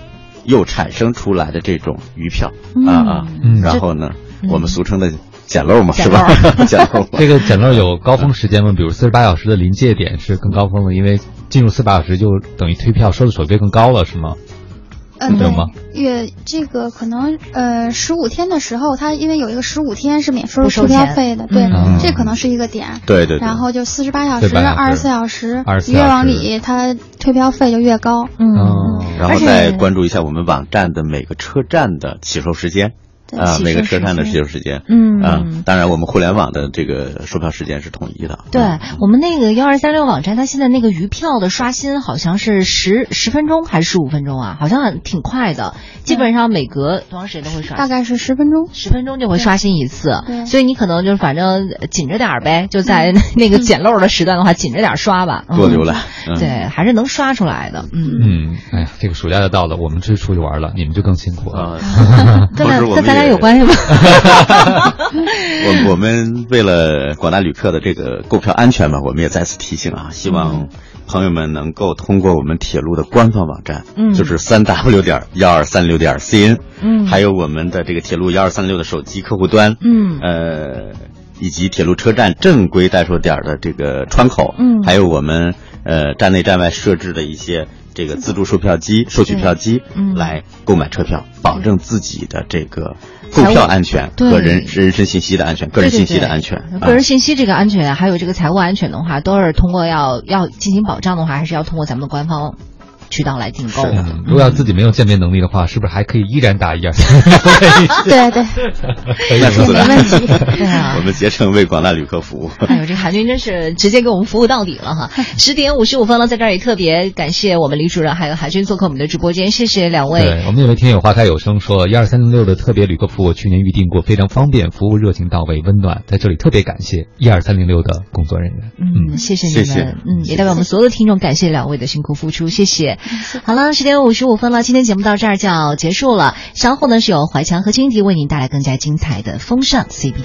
又产生出来的这种余票。啊啊，然后呢，我们俗称的。捡漏嘛，是吧？捡漏。这个捡漏有高峰时间吗？比如四十八小时的临界点是更高峰的，因为进入四十八小时就等于退票收的手续费更高了，是吗？嗯，有吗？月这个可能呃十五天的时候，它因为有一个十五天是免收车票费的，对，这可能是一个点。对对。然后就四十八小时、二十四小时，越往里它退票费就越高。嗯。然后再关注一下我们网站的每个车站的起售时间。啊，每个车站的起售时间，嗯啊，当然我们互联网的这个售票时间是统一的。对我们那个幺二三六网站，它现在那个余票的刷新好像是十十分钟还是十五分钟啊？好像挺快的，基本上每隔多长时间都会刷，大概是十分钟，十分钟就会刷新一次。对，所以你可能就是反正紧着点呗，就在那个捡漏的时段的话，紧着点刷吧，多浏览。对，还是能刷出来的。嗯嗯，哎呀，这个暑假就到了，我们是出去玩了，你们就更辛苦了。跟咱跟咱俩有关系吗？我我们为了广大旅客的这个购票安全嘛，我们也再次提醒啊，希望朋友们能够通过我们铁路的官方网站，嗯，就是三 w 点幺二三六点 cn，嗯，还有我们的这个铁路幺二三六的手机客户端，嗯，呃，以及铁路车站正规代售点的这个窗口，嗯，还有我们呃站内站外设置的一些。这个自助售票机、售取票机来购买车票，保证自己的这个购票安全和人人身信息的安全、个人信息的安全。个人信息这个安全，还有这个财务安全的话，都是通过要要进行保障的话，还是要通过咱们的官方。渠道来订购。如果要自己没有鉴别能力的话，是不是还可以依然打一二三 对对，没问题。对啊，我们竭诚为广大旅客服务。哎呦，这韩军真是直接给我们服务到底了哈！十点五十五分了，在这儿也特别感谢我们李主任还有韩军做客我们的直播间，谢谢两位。对我们有位听友花开有声说，一二三零六的特别旅客服务去年预定过，非常方便，服务热情到位，温暖。在这里特别感谢一二三零六的工作人员。嗯，谢谢你们。嗯，也代表我们所有的听众感谢两位的辛苦付出，谢谢。好了，十点五十五分了，今天节目到这儿就要结束了。稍后呢是由怀强和金迪为您带来更加精彩的风尚 CBD。